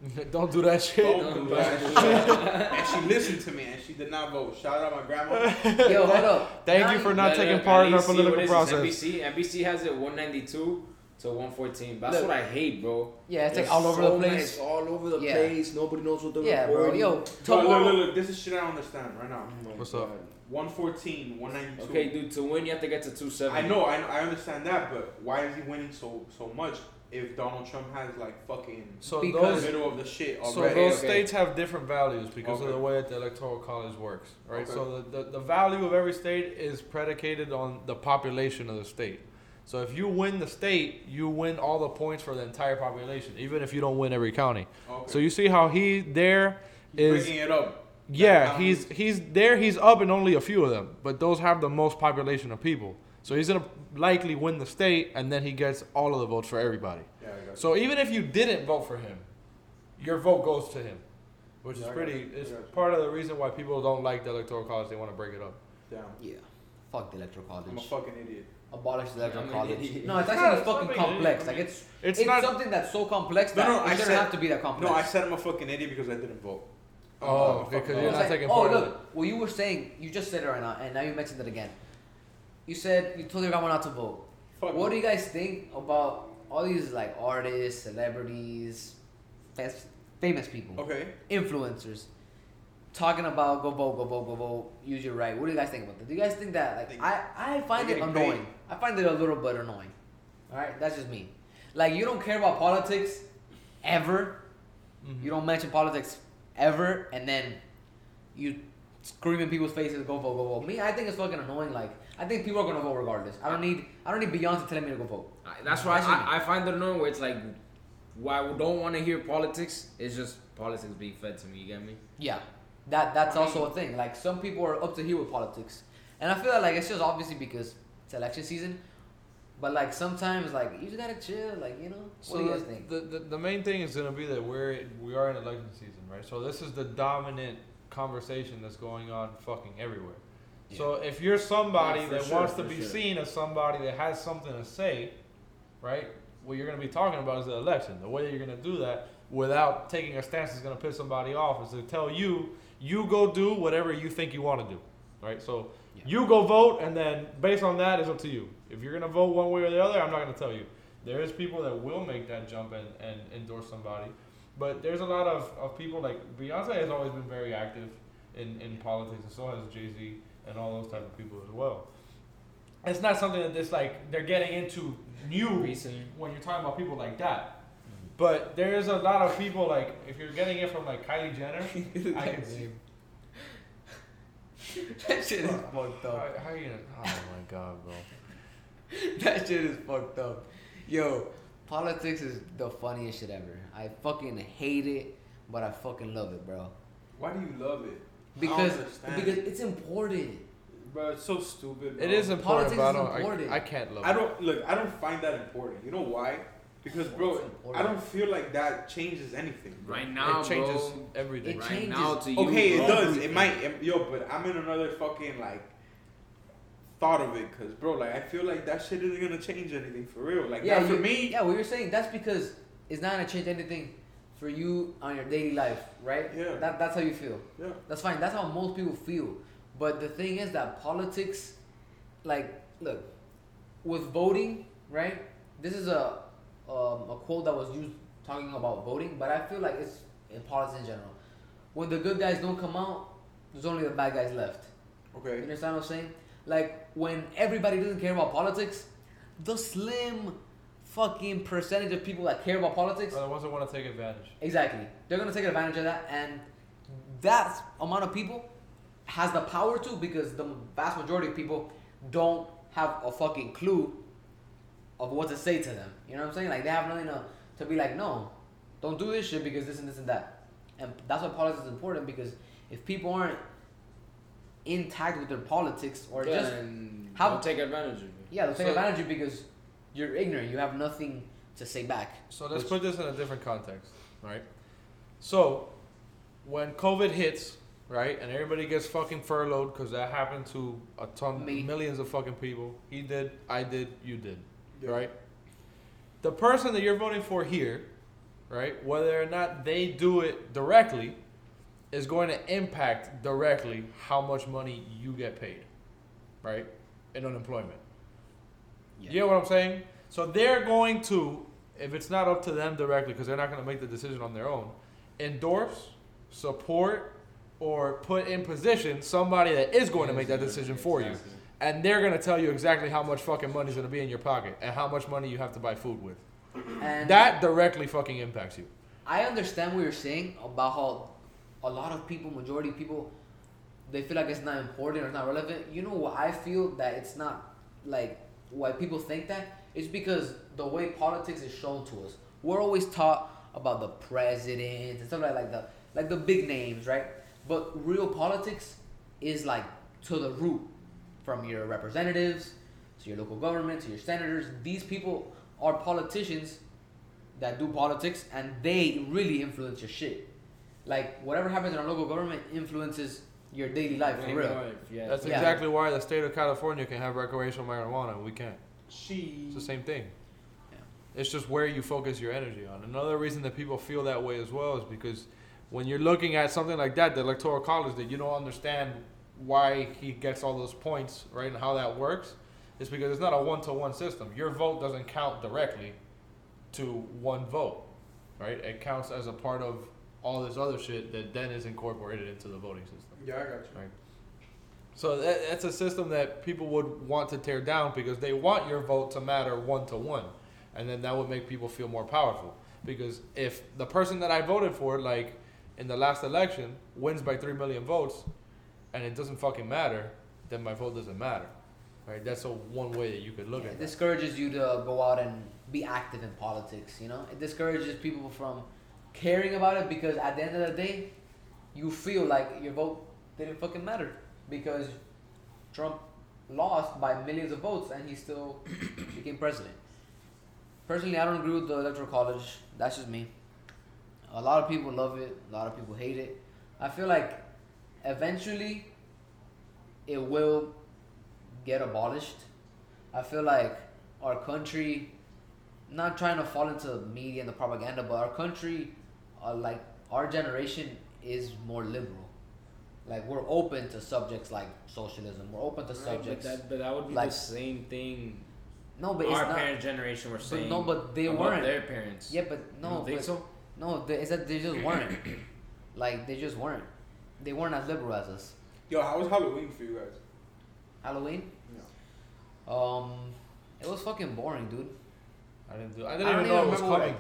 Don't do that shit. Don't do that shit. and she listened to me, and she did not vote. Shout out my grandma. Yo, hold up. Thank Now you for not taking part in our political process. NBC, NBC has it 192 to 114. That's Look. what I hate, bro. Yeah, it's like all over so the place. It's all over the Yeah. place. Nobody knows what they're Yeah, bro. reporting. Yo, Look, look, look, look, this is shit I don't understand right now. Oh my What's up? God. 114, 192. Okay, dude. To win, you have to get to 270. I know, I I understand that, but why is he winning so so much if Donald Trump has like fucking So Because- those middle of the shit already? So those okay. states have different values because of the way that the electoral college works, right? Okay. So the, the, the value of every state is predicated on the population of the state. So if you win the state, you win all the points for the entire population, even if you don't win every county. Okay. So you see how he there is He's is breaking it up. yeah, he's he's there. He's up in only a few of them, but those have the most population of people. So he's gonna likely win the state, and then he gets all of the votes for everybody. Yeah, So even if you didn't vote for him, your vote goes to him, which Yeah, is pretty. you. I It's got you. part of the reason why people don't like the electoral college. They want to break it up. you. Damn. Yeah. Fuck the electoral college. I'm a fucking idiot. Abolish the electoral I'm an college. idiot. No, it's Yeah, actually it's fucking not complex. idiot. Like it's It's, it's, not. something that's so complex No, that no, it I doesn't said- have to be that complex. No, I said I'm a fucking idiot because I didn't vote. Oh, I'm a okay, fucking 'cause you're not like, taking oh part of look, well you were saying you just said it right now, and now you mentioned it again. You said you told your grandma not to vote. Fuck What no. do you guys think about all these like artists, celebrities, fas- famous people, Okay. influencers? Talking about go vote, go vote, go vote, use your right. What do you guys think about that? Do you guys think that like I I find it annoying. paid. I find it a little bit annoying. All right, that's just me. Like you don't care about politics ever. Mm-hmm. You don't mention politics ever, and then you scream in people's faces, "Go vote, go vote." Me, I think it's fucking annoying. Like I think people are gonna vote regardless. I don't need I don't need Beyonce telling me to go vote. I- That's why what I, I find it annoying where it's like, why I don't want to hear politics. It's just politics being fed to me. You get me? Yeah, that that's also a thing. Like some people are up to here with politics, and I feel like it's just obviously because it's election season. But like sometimes, like you just gotta chill. Like you know, what So do you guys the, think? the, the the main thing is gonna be that we're we are in election season, right? So this is the dominant conversation that's going on fucking everywhere. So if you're somebody Yeah, that sure, wants to be sure. seen as somebody that has something to say, right? What you're gonna be talking about is the election. The way that you're gonna do that without taking a stance is gonna piss somebody off is to tell you you go do whatever you think you want to do, right? So Yeah. you go vote, and then based on that, it's up to you. If you're gonna vote one way or the other, I'm not gonna tell you. There is people that will make that jump and, and endorse somebody, but there's a lot of, of people like Beyonce has always been very active in, in politics, and so has Jay Z and all those type of people as well. It's not something that it's like they're getting into new Recently. when you're talking about people like that. But there's a lot of people like if you're getting it from like Kylie Jenner, I can see. that shit is fucked up. how you gonna? Oh my god, bro. that shit is fucked up. Yo, politics is the funniest shit ever. I fucking hate it, but I fucking love it, bro. Why do you love it? I don't Because because it's important. bro, it's so stupid. Bro. It is important, Politics but I is don't. important. I, I can't love. I don't look. I don't find that important. You know why? Because, bro, I don't feel like that changes anything. bro. Right now, it changes bro. everything. It right changes now to you. Okay, it does. It might. it- Yo, but I'm in another fucking like thought of it, cause bro, like I feel like that shit isn't gonna change anything for real. Like yeah, not for me. Yeah, what you're saying that's because it's not gonna change anything for you on your daily life, right? Yeah. That that's how you feel. Yeah. That's fine. That's how most people feel. But the thing is that politics, like, look, with voting, right? This is a um, a quote that was used talking about voting, but I feel like it's in politics in general. When the good guys don't come out, there's only the bad guys left. Okay. You Okay. understand what I'm saying? Like when everybody doesn't care about politics, the slim fucking percentage of people that care about politics Are the ones that want to take advantage. Exactly. They're gonna take advantage of that, and that amount of people has the power to because the vast majority of people don't have a fucking clue of what to say to them. You know what I'm saying? Like they have nothing to, to be like, no, don't do this shit because this and this and that. And that's why politics is important because if people aren't intact with their politics or Yeah, just how- don't take advantage of you. yeah, they'll take So- advantage of you because you're ignorant. You have nothing to say back. So let's Which- put this in a different context, right? So, when COVID hits, right, and everybody gets fucking furloughed because that happened to a ton, Me. millions of fucking people. He did, I did, you did, Yeah. right? The person that you're voting for here, right, whether or not they do it directly, is going to impact directly how much money you get paid, right, in unemployment. Yeah. You know what I'm saying? So they're going to, if it's not up to them directly, because they're not going to make the decision on their own, endorse, support, or put in position somebody that is going to make that decision for you. And they're going to tell you exactly how much fucking money is going to be in your pocket and how much money you have to buy food with. And That directly fucking impacts you. I understand what you're saying about how a lot of people, majority of people, they feel like it's not important or it's not relevant. You know what I feel that it's not like why people think that? It's because the way politics is shown to us. We're always taught about the president and stuff like, like the like the big names, right? But real politics is like to the root, from your representatives to your local government to your senators. These people are politicians that do politics and they really influence your shit. Like whatever happens in our local government influences your daily life for real. life, Yeah. That's Yeah. exactly why the state of California can have recreational marijuana and we can't. She. It's the same thing. Yeah. It's just where you focus your energy on. Another reason that people feel that way as well is because when you're looking at something like that, the electoral college, that you don't understand why he gets all those points, right, and how that works, is because it's not a one-to-one system. Your vote doesn't count directly to one vote, right? It counts as a part of all this other shit that then is incorporated into the voting system. Yeah, I got you. Right. So that, that's a system that people would want to tear down because they want your vote to matter one to one, and then that would make people feel more powerful. Because if the person that I voted for, like in the last election, wins by three million votes, and it doesn't fucking matter, then my vote doesn't matter, right? That's a one way that you could look at It that. discourages you to go out and be active in politics. You know, it discourages people from caring about it because at the end of the day, you feel like your vote didn't fucking matter because Trump lost by millions of votes and he still became president. Personally, I don't agree with the electoral college. That's just me. A lot of people love it. A lot of people hate it. I feel like eventually it will get abolished. I feel like our country, not trying to fall into the media and the propaganda, but our country, uh, like our generation, is more liberal. Like we're open to subjects like socialism. We're open to Right, but subjects. that, but that would be like- the same thing no, but it's our not. parents' generation were but saying. no, but they weren't. their parents. Yeah, but You no, don't think but, so? no. They, it's that they just weren't. like they just weren't. They weren't as liberal as us. Yo, how was Halloween for you guys? Halloween. Yeah. Um, it was fucking boring, dude. I didn't do. I I didn't don't even know even it was coming.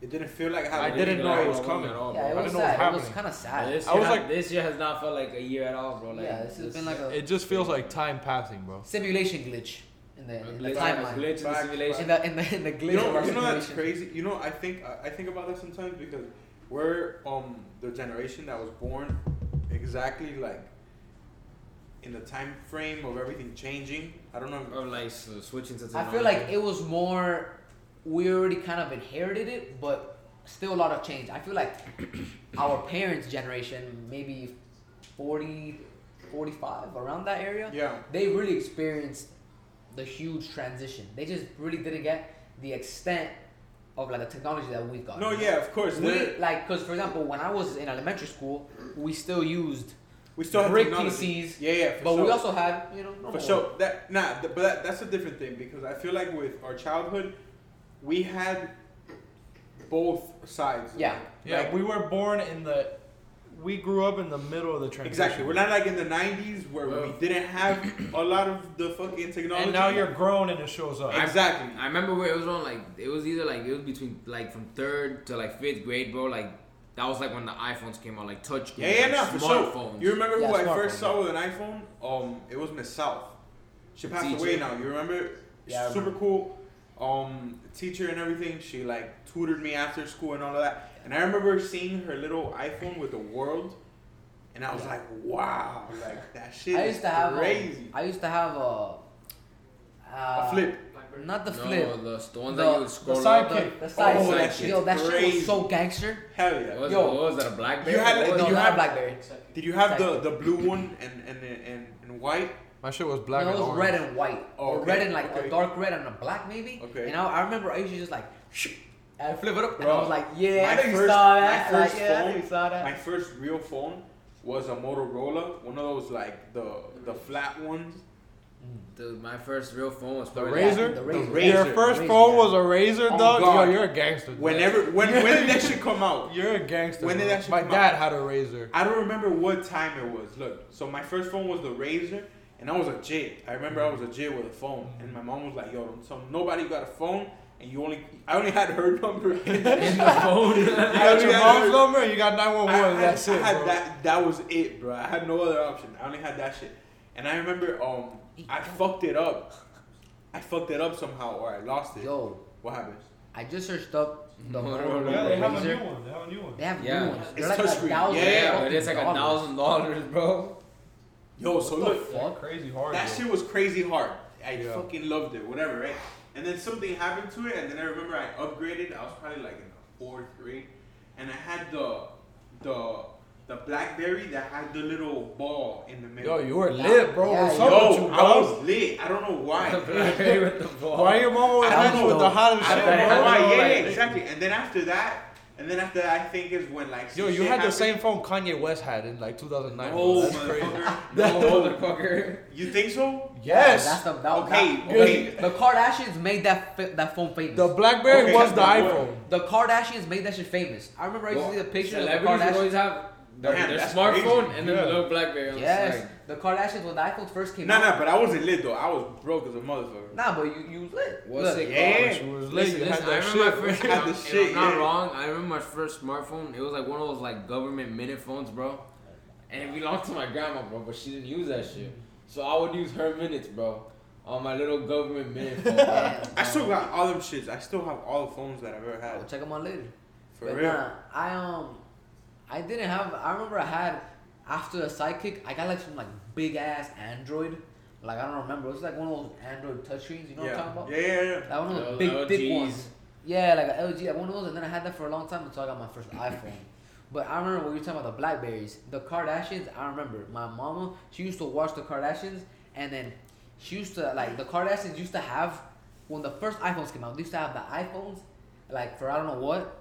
It didn't feel like Halloween. I Halloween. didn't know like it was coming. at all, Bro. Yeah, bro. it I was didn't know what sad. It was was kind of But sad. This I year, was ha- like- this year has not felt like a year at all, bro. Like, yeah, this has been like a It just feels like time passing, bro. simulation glitch in the, a in the glitch, timeline. glitch in the simulation. In the in the in the glitch You of know, our you know that's crazy. You know, I think I I think about that sometimes because we're um the generation that was born exactly like in the time frame of everything changing. I don't know. Or like so switching to I feel like it was more. We already kind of inherited it, but still a lot of change. I feel like our parents' generation, maybe 40, 45, around that area, Yeah. they really experienced the huge transition. They just really didn't get the extent of like the technology that we've got. No, yeah, of course. We like, cause for example, when I was in elementary school, we still used we still have brick technology. PCs, Yeah, yeah, for but sure. we also had you know For sure. That nah, th- but that, that's a different thing because I feel like with our childhood, we had both sides. Yeah. Yeah, Like- we were born in the. We grew up in the middle of the transition. Exactly. We're not like in the '90s where we didn't have a lot of the fucking technology. And now you're grown and it shows up. exactly. I remember where it was on like it was either like it was between like from third to like fifth grade, bro. Like that was like when the iPhones came out, like touch screen, Yeah, yeah, no, like, for sure. smartphones. You remember Yeah, who I first saw with an iPhone? Um, it was Miss South. She passed Teacher. away now. You remember? Yeah, I Super cool. Um, teacher and everything. She like tutored me after school and all of that. And I remember seeing her little iPhone with the world, and I was Yeah. like, wow, like that shit I is used to have crazy. A, I used to have a. Uh, a flip. Not the no, flip. the, the ones The- that you would the scroll side up. kick. The side Oh, that shit's Yo, that shit was so gangster. Hell What yeah. was, Yo. what was that a BlackBerry? You had, What like, was no, you it? not have- a BlackBerry. Did you have the, the blue one and and and, and white? My shit was black no, it was orange. red and white. Oh, or okay, red and like okay. a dark red and a black maybe. Okay. And I, I remember I used to just like, and flip it up, and Bro, I was like, yeah, I my know you first- saw my that. first like, yeah, I know phone- saw that. My first real phone was a Motorola, one of those like the the flat ones. Mm. Dude, my first real phone was The Razor? the The razor. Razor. Your first Razor, phone yeah. was a razor, Oh, dog. God. Yo, you're a gangster. Whenever when when did that shit come out? You're a gangster. When did that shit My come dad had a razor. I don't remember what time it was. Look, so my first phone was the Razor, and I was a jit. I remember I was a jit with a phone, mm. and my mom was like, "Yo, so nobody got a phone, and you only I only had her number." in the phone. You got your mom's her- number and you got 911. That's I it, had bro. that. That was it, bro. I had no other option. I only had that shit, and I remember um I fucked it up. I fucked it up somehow, or I lost it. Yo, What happened? I just searched up the No, no, Motorola no, Yeah, they have a new one. They have a new one. They have Yeah. new ones. It's They're like a touchscreen. thousand. Yeah, yeah, but it's like a dollars. thousand dollars, bro. Yo, so What the look, fuck? Crazy hard. That bro. shit was crazy hard. I Yeah. fucking loved it, whatever, right? And then something happened to it, and then I remember I upgraded. I was probably like in the fourth grade, and I had the the the BlackBerry that had the little ball in the middle. Yo, you were lit, bro. Yeah, yo. up with Yo, I was lit. I don't know why. Blackberry with the ball. Why your mom always I don't had you know. with the hottest I shit, don't know bro? why. Yeah, like- exactly. And then after that, and And then after that, I think is when like Yo, you shit had the same phone Kanye West had in like 2009. Oh, That's motherfucker. No, motherfucker. You think so? Yes. That's the that, Okay, that- okay. The Kardashians made that fa- that phone famous. the BlackBerry Okay, was the but what- iPhone. The Kardashians made that shit famous. I remember I used to see the picture of the Celebrities Kardashians. always have their, Damn, their smartphone crazy. and then Yeah. the little BlackBerry on the Yes, side. the Kardashians when the iPhone first came No, out. no, but I wasn't lit though. I was broke as a motherfucker. Nah, but you you was lit. What's Look, it Yeah. called? She was late. Listen, You had listen, I remember shit. my first. Had Had the the shit, I'm not yeah. wrong. I remember my first smartphone. It was like one of those like government minute phones, bro. And it belonged to my grandma, bro. But she didn't use that shit. So I would use her minutes, bro, on my little government minute phone. bro. I still got all them shits. I still have all the phones that I've ever had. I'll had. check them out later. For but real. Nah, I um, I didn't have. I remember I had after the Sidekick. I got like some like big ass Android. Like I don't remember. It was like one of those Android touchscreens. You know what I'm talking about? yeah, yeah, yeah. Like one of those Those big thick ones. Yeah, like an LG, like one of those, and then I had that for a long time until I got my first iPhone. But I remember when you were talking about the Blackberries, the Kardashians. I remember my mama. She used to watch the Kardashians, and then she used to like the Kardashians used to have when the first iPhones came out. They used to have the iPhones, like for I don't know what,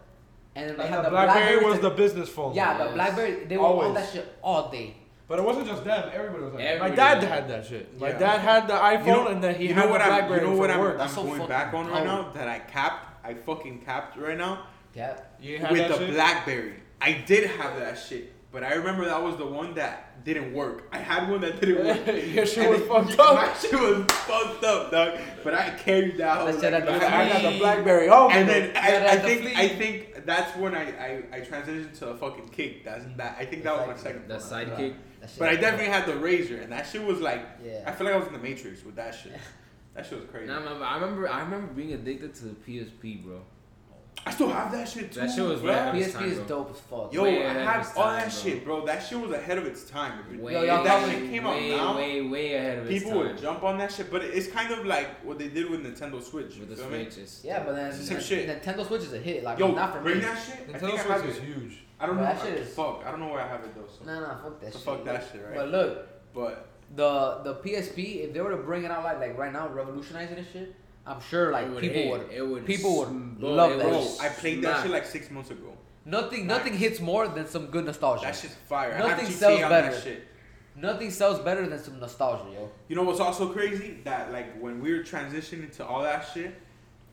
and then they And had the the BlackBerry was to- the business phone. yeah, the BlackBerry. They were on that shit all day. But it wasn't just them. Everybody was like, that. my dad had that shit. My Yeah. dad had the iPhone, You know- and then he you had know what the I'm, BlackBerry you know what I'm, work. I'm so going back on right dumb. now that I capped. I fucking capped right now Yeah. You had with that the shit? BlackBerry. I did have that shit, but I remember that was the one that didn't work. I had one that didn't work. Your shit was it- fucked My shit was fucked up, dog. But I carried that whole. That shit like, had the back- I got the BlackBerry. Oh, and then I, I think flea. I think that's when I, I, I transitioned to a fucking kick. That's that. I think that was my second. The phone. sidekick. But I was- definitely had the razor, and that shit was like. Yeah. I feel like I was in the Matrix with that shit. That shit was crazy. Nah, man, I remember, I remember being addicted to the PSP, bro. I still have that shit too. That shit was bro. rad. PSP time, is bro. dope as fuck. Yo, Way I ahead had all time, that bro. shit, bro. That shit was ahead of its time. If Way, Yo, y'all if that shit came out now, way, way ahead of its people time. would jump on that shit. But it's kind of like what they did with Nintendo Switch. with the feel me? switches. Yeah, but then the same N- shit. Nintendo Switch is a hit. Like Yo, not for bring me. that shit. Nintendo I Switch is huge. I don't Bro, know. that shit is- Fuck, I don't know where I have it though. So, Nah, nah, fuck that so shit. fuck that shit, right? But look, But the the PSP, if they were to bring it out like like right now, revolutionizing this shit, I'm sure like It would people hit. would. It would people would sm- love it that would bro, shit. I played that smack. shit like six months ago. Nothing Nice. nothing hits more than some good nostalgia. That shit's fire. I Nothing have GTA sells on better. that shit. Nothing sells better than some nostalgia, yo. You know what's also crazy? That like when we were transitioning to all that shit,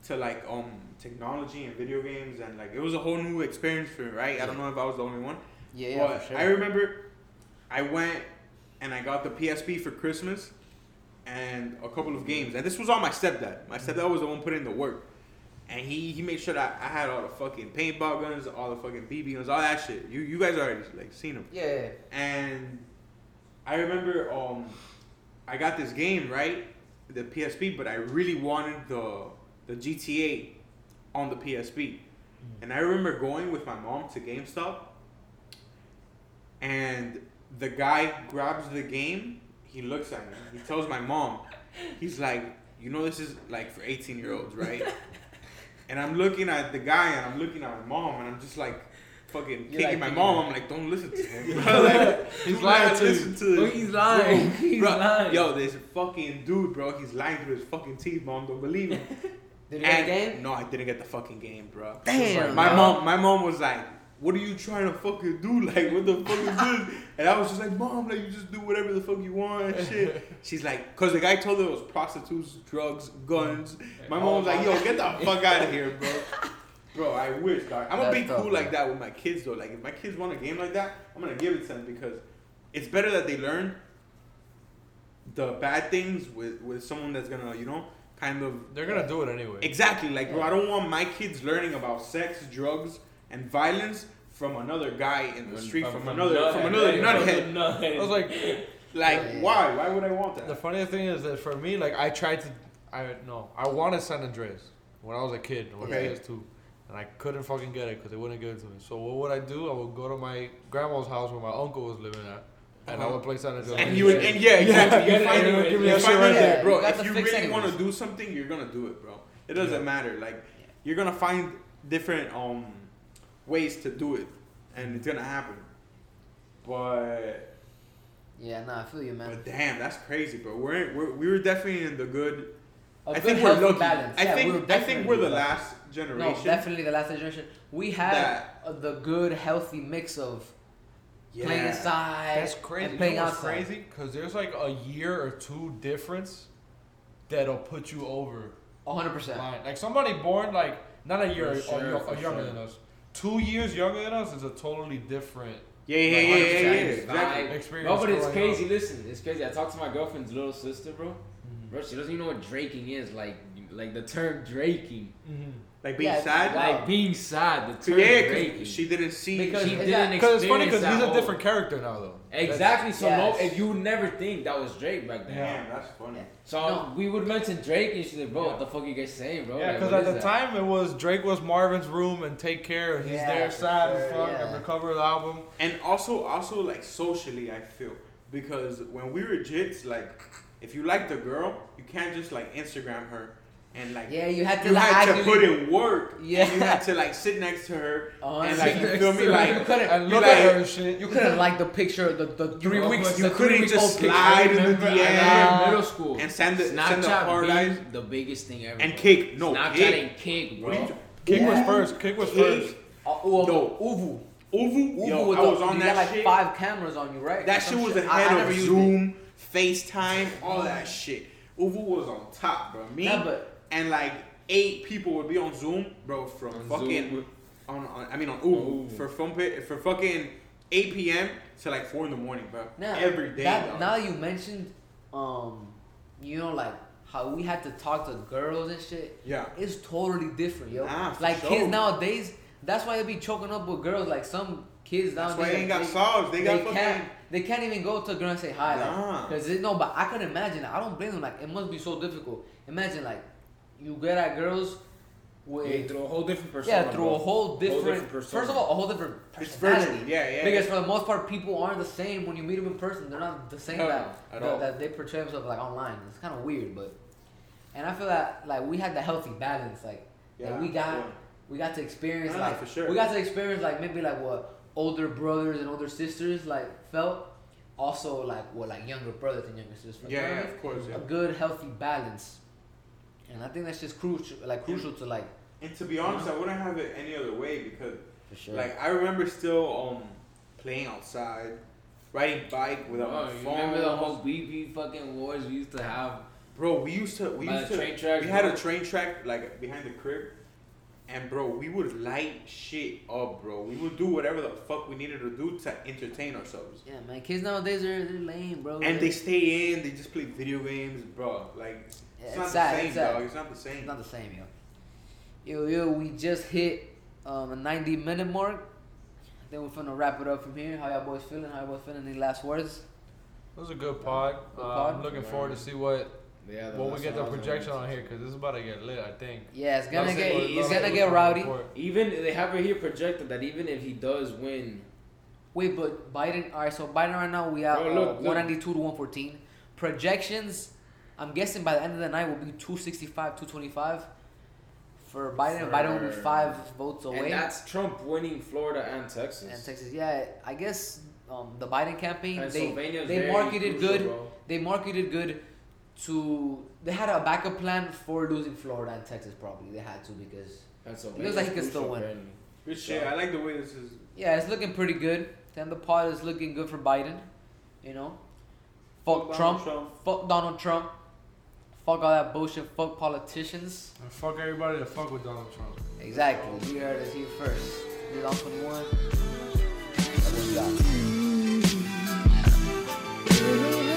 to like um technology and video games and like it was a whole new experience for me, right? I don't know if I was the only one. Yeah, yeah, but for sure. I remember I went and I got the PSP for Christmas and a couple of games. And this was all my stepdad. My stepdad was the one putting in the work. And he, he made sure that I had all the fucking paintball guns, all the fucking BB guns, all that shit. You you guys already like seen them. yeah, yeah. And I remember um I got this game, right? The PSP, but I really wanted the the GTA on the PSP. And I remember going with my mom to GameStop and the guy grabs the game, he looks at me, he tells my mom, he's like, you know this is like for 18 year olds, right? and I'm looking at the guy and I'm looking at my mom and I'm just like fucking You're kicking like my mom. I'm like, don't listen to him. bro. like, He's lying to listen to this. he's lying. He's Bro, lying. Yo, this fucking dude, bro, he's lying through his fucking teeth, mom. Don't believe him. Did you get the game? No, I didn't get the fucking game, bro. Damn, My mom, my mom was like, "What are you trying to fucking do? Like, what the fuck is this?" And I was just like, "Mom, like, you just do whatever the fuck you want and shit." She's like, "Cause the guy told her it was prostitutes, drugs, guns." My mom was like, "Yo, get the fuck out of here, bro." Bro, I wish, dog. I'm gonna be cool like that with my kids though. Like, if my kids want a game like that, I'm gonna give it to them because it's better that they learn the bad things with with someone that's gonna, you know, kind of They're gonna do it anyway. Exactly. Like, bro, I don't want my kids learning about sex, drugs, and violence from another guy in the street, from, another, from another nuthead. I was like, Like, Yeah. why? Why would I want that? the that? funny thing is that for me, like I tried to, I no, I wanted San Andreas when I was a kid, when Okay. I was two, and I couldn't fucking get it because they wouldn't give it to me. So what would I do? I would go to my grandma's house where my uncle was living at, and I Uh-huh. would play San Andreas. And you would, and yeah, exactly. get you find, anyway. you Give me that find shit right it, there. bro. You If you really want to do something, you're gonna do it, bro. It doesn't Yeah. matter. Like, you're gonna find different um ways to do it, and it's gonna happen. But Yeah, no, I feel you, man. but damn, that's crazy, bro. We're, we're we were definitely in the good a I good think we're healthy lucky. balance. I Yeah, think we're I think we're the lucky. last generation. No, definitely the last generation. We had That- the good, healthy mix of playing Yeah. inside That's crazy. and You playing know what's outside. crazy? Because there's like a year or two difference that'll put you over hundred percent. line. Like somebody born like not a year For or, sure, or younger sure. than us, two years younger than us is a totally different Yeah, yeah, yeah, yeah, yeah, yeah, exactly. experience. No, but it's crazy. up. Listen, it's crazy. I talked to my girlfriend's little sister, bro. Mhm. Bro, she doesn't even know what draking is. Like, like the term draking. Mhm. Like being Yeah, sad. Like being sad. The term yeah, draking. because she didn't see. Because she she, didn't Because it's funny because he's a different character now though. Exactly. So Yes. no, if you would never think that was Drake back then. Damn, that's funny. So No. we would mention Drake, and she's like, "Bro, Yeah. what the fuck you guys saying, bro?" Yeah, because what at the that? time it was Drake was Marvin's room and take care. and He's Yeah, there for sad as fuck yeah. on the cover of the album. And also, also like socially, I feel because when we were jits, like if you like the girl, you can't just like Instagram her and like Yeah, you had to you like, had to put in work. Yeah. and you had to like sit next to her Oh, and like you feel me, like you couldn't, And you look like- at her and shit. you couldn't like the picture, the the three weeks, but you the couldn't three just slide in the I remember, I remember DM in middle school. and send the Snapchat send the hard eyes the biggest thing ever. and bro. Kik. No, Snapchat Kik. and Kik, bro. you- Kik was first. Kik was Kik. first. Uh, well, No. ooVoo. ooVoo, ooVoo yo, was I the- was on you that got like shit. five cameras on you, right? That shit was I- ahead I of never it. Zoom, FaceTime, all that shit. ooVoo was on top, bro. Me Nah, but and like eight people would be on Zoom, bro, from On fucking Zoom. on, on I mean on On ooVoo ooVoo. for fun pa- for fucking eight p.m. to like four in the morning, bro. now, Every day. That, dog. now that you mentioned, um, you know, like how we had to talk to girls and shit. yeah. It's totally different, yo. Nah, for like sure. kids nowadays, that's why they be choking up with girls. Like some kids That's nowadays, why they ain't got they, sauce. They they got can't. fucking. They can't even go to a girl and say hi, Nah. like, cause it, no. But I can imagine. I don't blame them. Like, it must be so difficult. Imagine like, you get at girls with Yeah, through a whole different persona. yeah through a whole different. different persona. first of all, a whole different personality. Yeah, yeah. Because for the most part, people aren't the same when you meet them in person. They're not the same No, that, at that, they portray themselves like online. It's kind of weird, but and I feel that like we had the healthy balance, like yeah, that we got yeah. we got to experience Nah, like for sure. we got to experience like maybe like what older brothers and older sisters like felt. Also like what like younger brothers and younger sisters. felt. Yeah, yeah, of course. Yeah. A good healthy balance, and I think that's just crucial, like crucial to like And to be honest, I wouldn't have it any other way because, for sure. like, I remember still um playing outside, riding bike without Oh, my you phone. remember the whole BB fucking wars we used to have? Bro, we used to we used to train tracks, we had a train track like behind the crib, and bro, we would light shit up, bro. We would do whatever the fuck we needed to do to entertain ourselves. yeah, man, kids nowadays are they're lame, bro. And they stay in, they just play video games, bro. Like it's Yeah, not sad, the same, it's sad. dog. It's not the same. It's not the same, yo. Yo, yo, we just hit um, a 90 minute mark. Then we're finna wrap it up from here. How y'all boys feeling? How y'all boys feeling? Any last words? It was a good pod. Good Uh, pod. I'm looking forward to see what Yeah, what we get the projection on here because this is about to get lit. I think. Yeah, it's gonna That's get what- it's that's gonna get rowdy. looking. Even they have it here projected that even if he does win, Wait, but Biden. All right, so Biden right now we have Bro, uh, look, look. 192 to 114. Projections. I'm guessing by the end of the night will be 265, 225. For Biden, Biden will be five votes away. and away. that's Trump winning Florida and Texas. And Texas, yeah, I guess um, the Biden campaign they they marketed crucial, good. bro. they marketed good to they had a backup plan for losing Florida and Texas probably they had to because it looks like he can still win. apparently. Good shit. I like the way this is. yeah it's looking pretty good then the pot is looking good for Biden you know fuck, Fuck Trump, Trump. fuck Donald Trump Fuck all that bullshit. Fuck politicians. And fuck everybody that fuck with Donald Trump. Exactly. You heard it here first. Did on 21. I love y'all.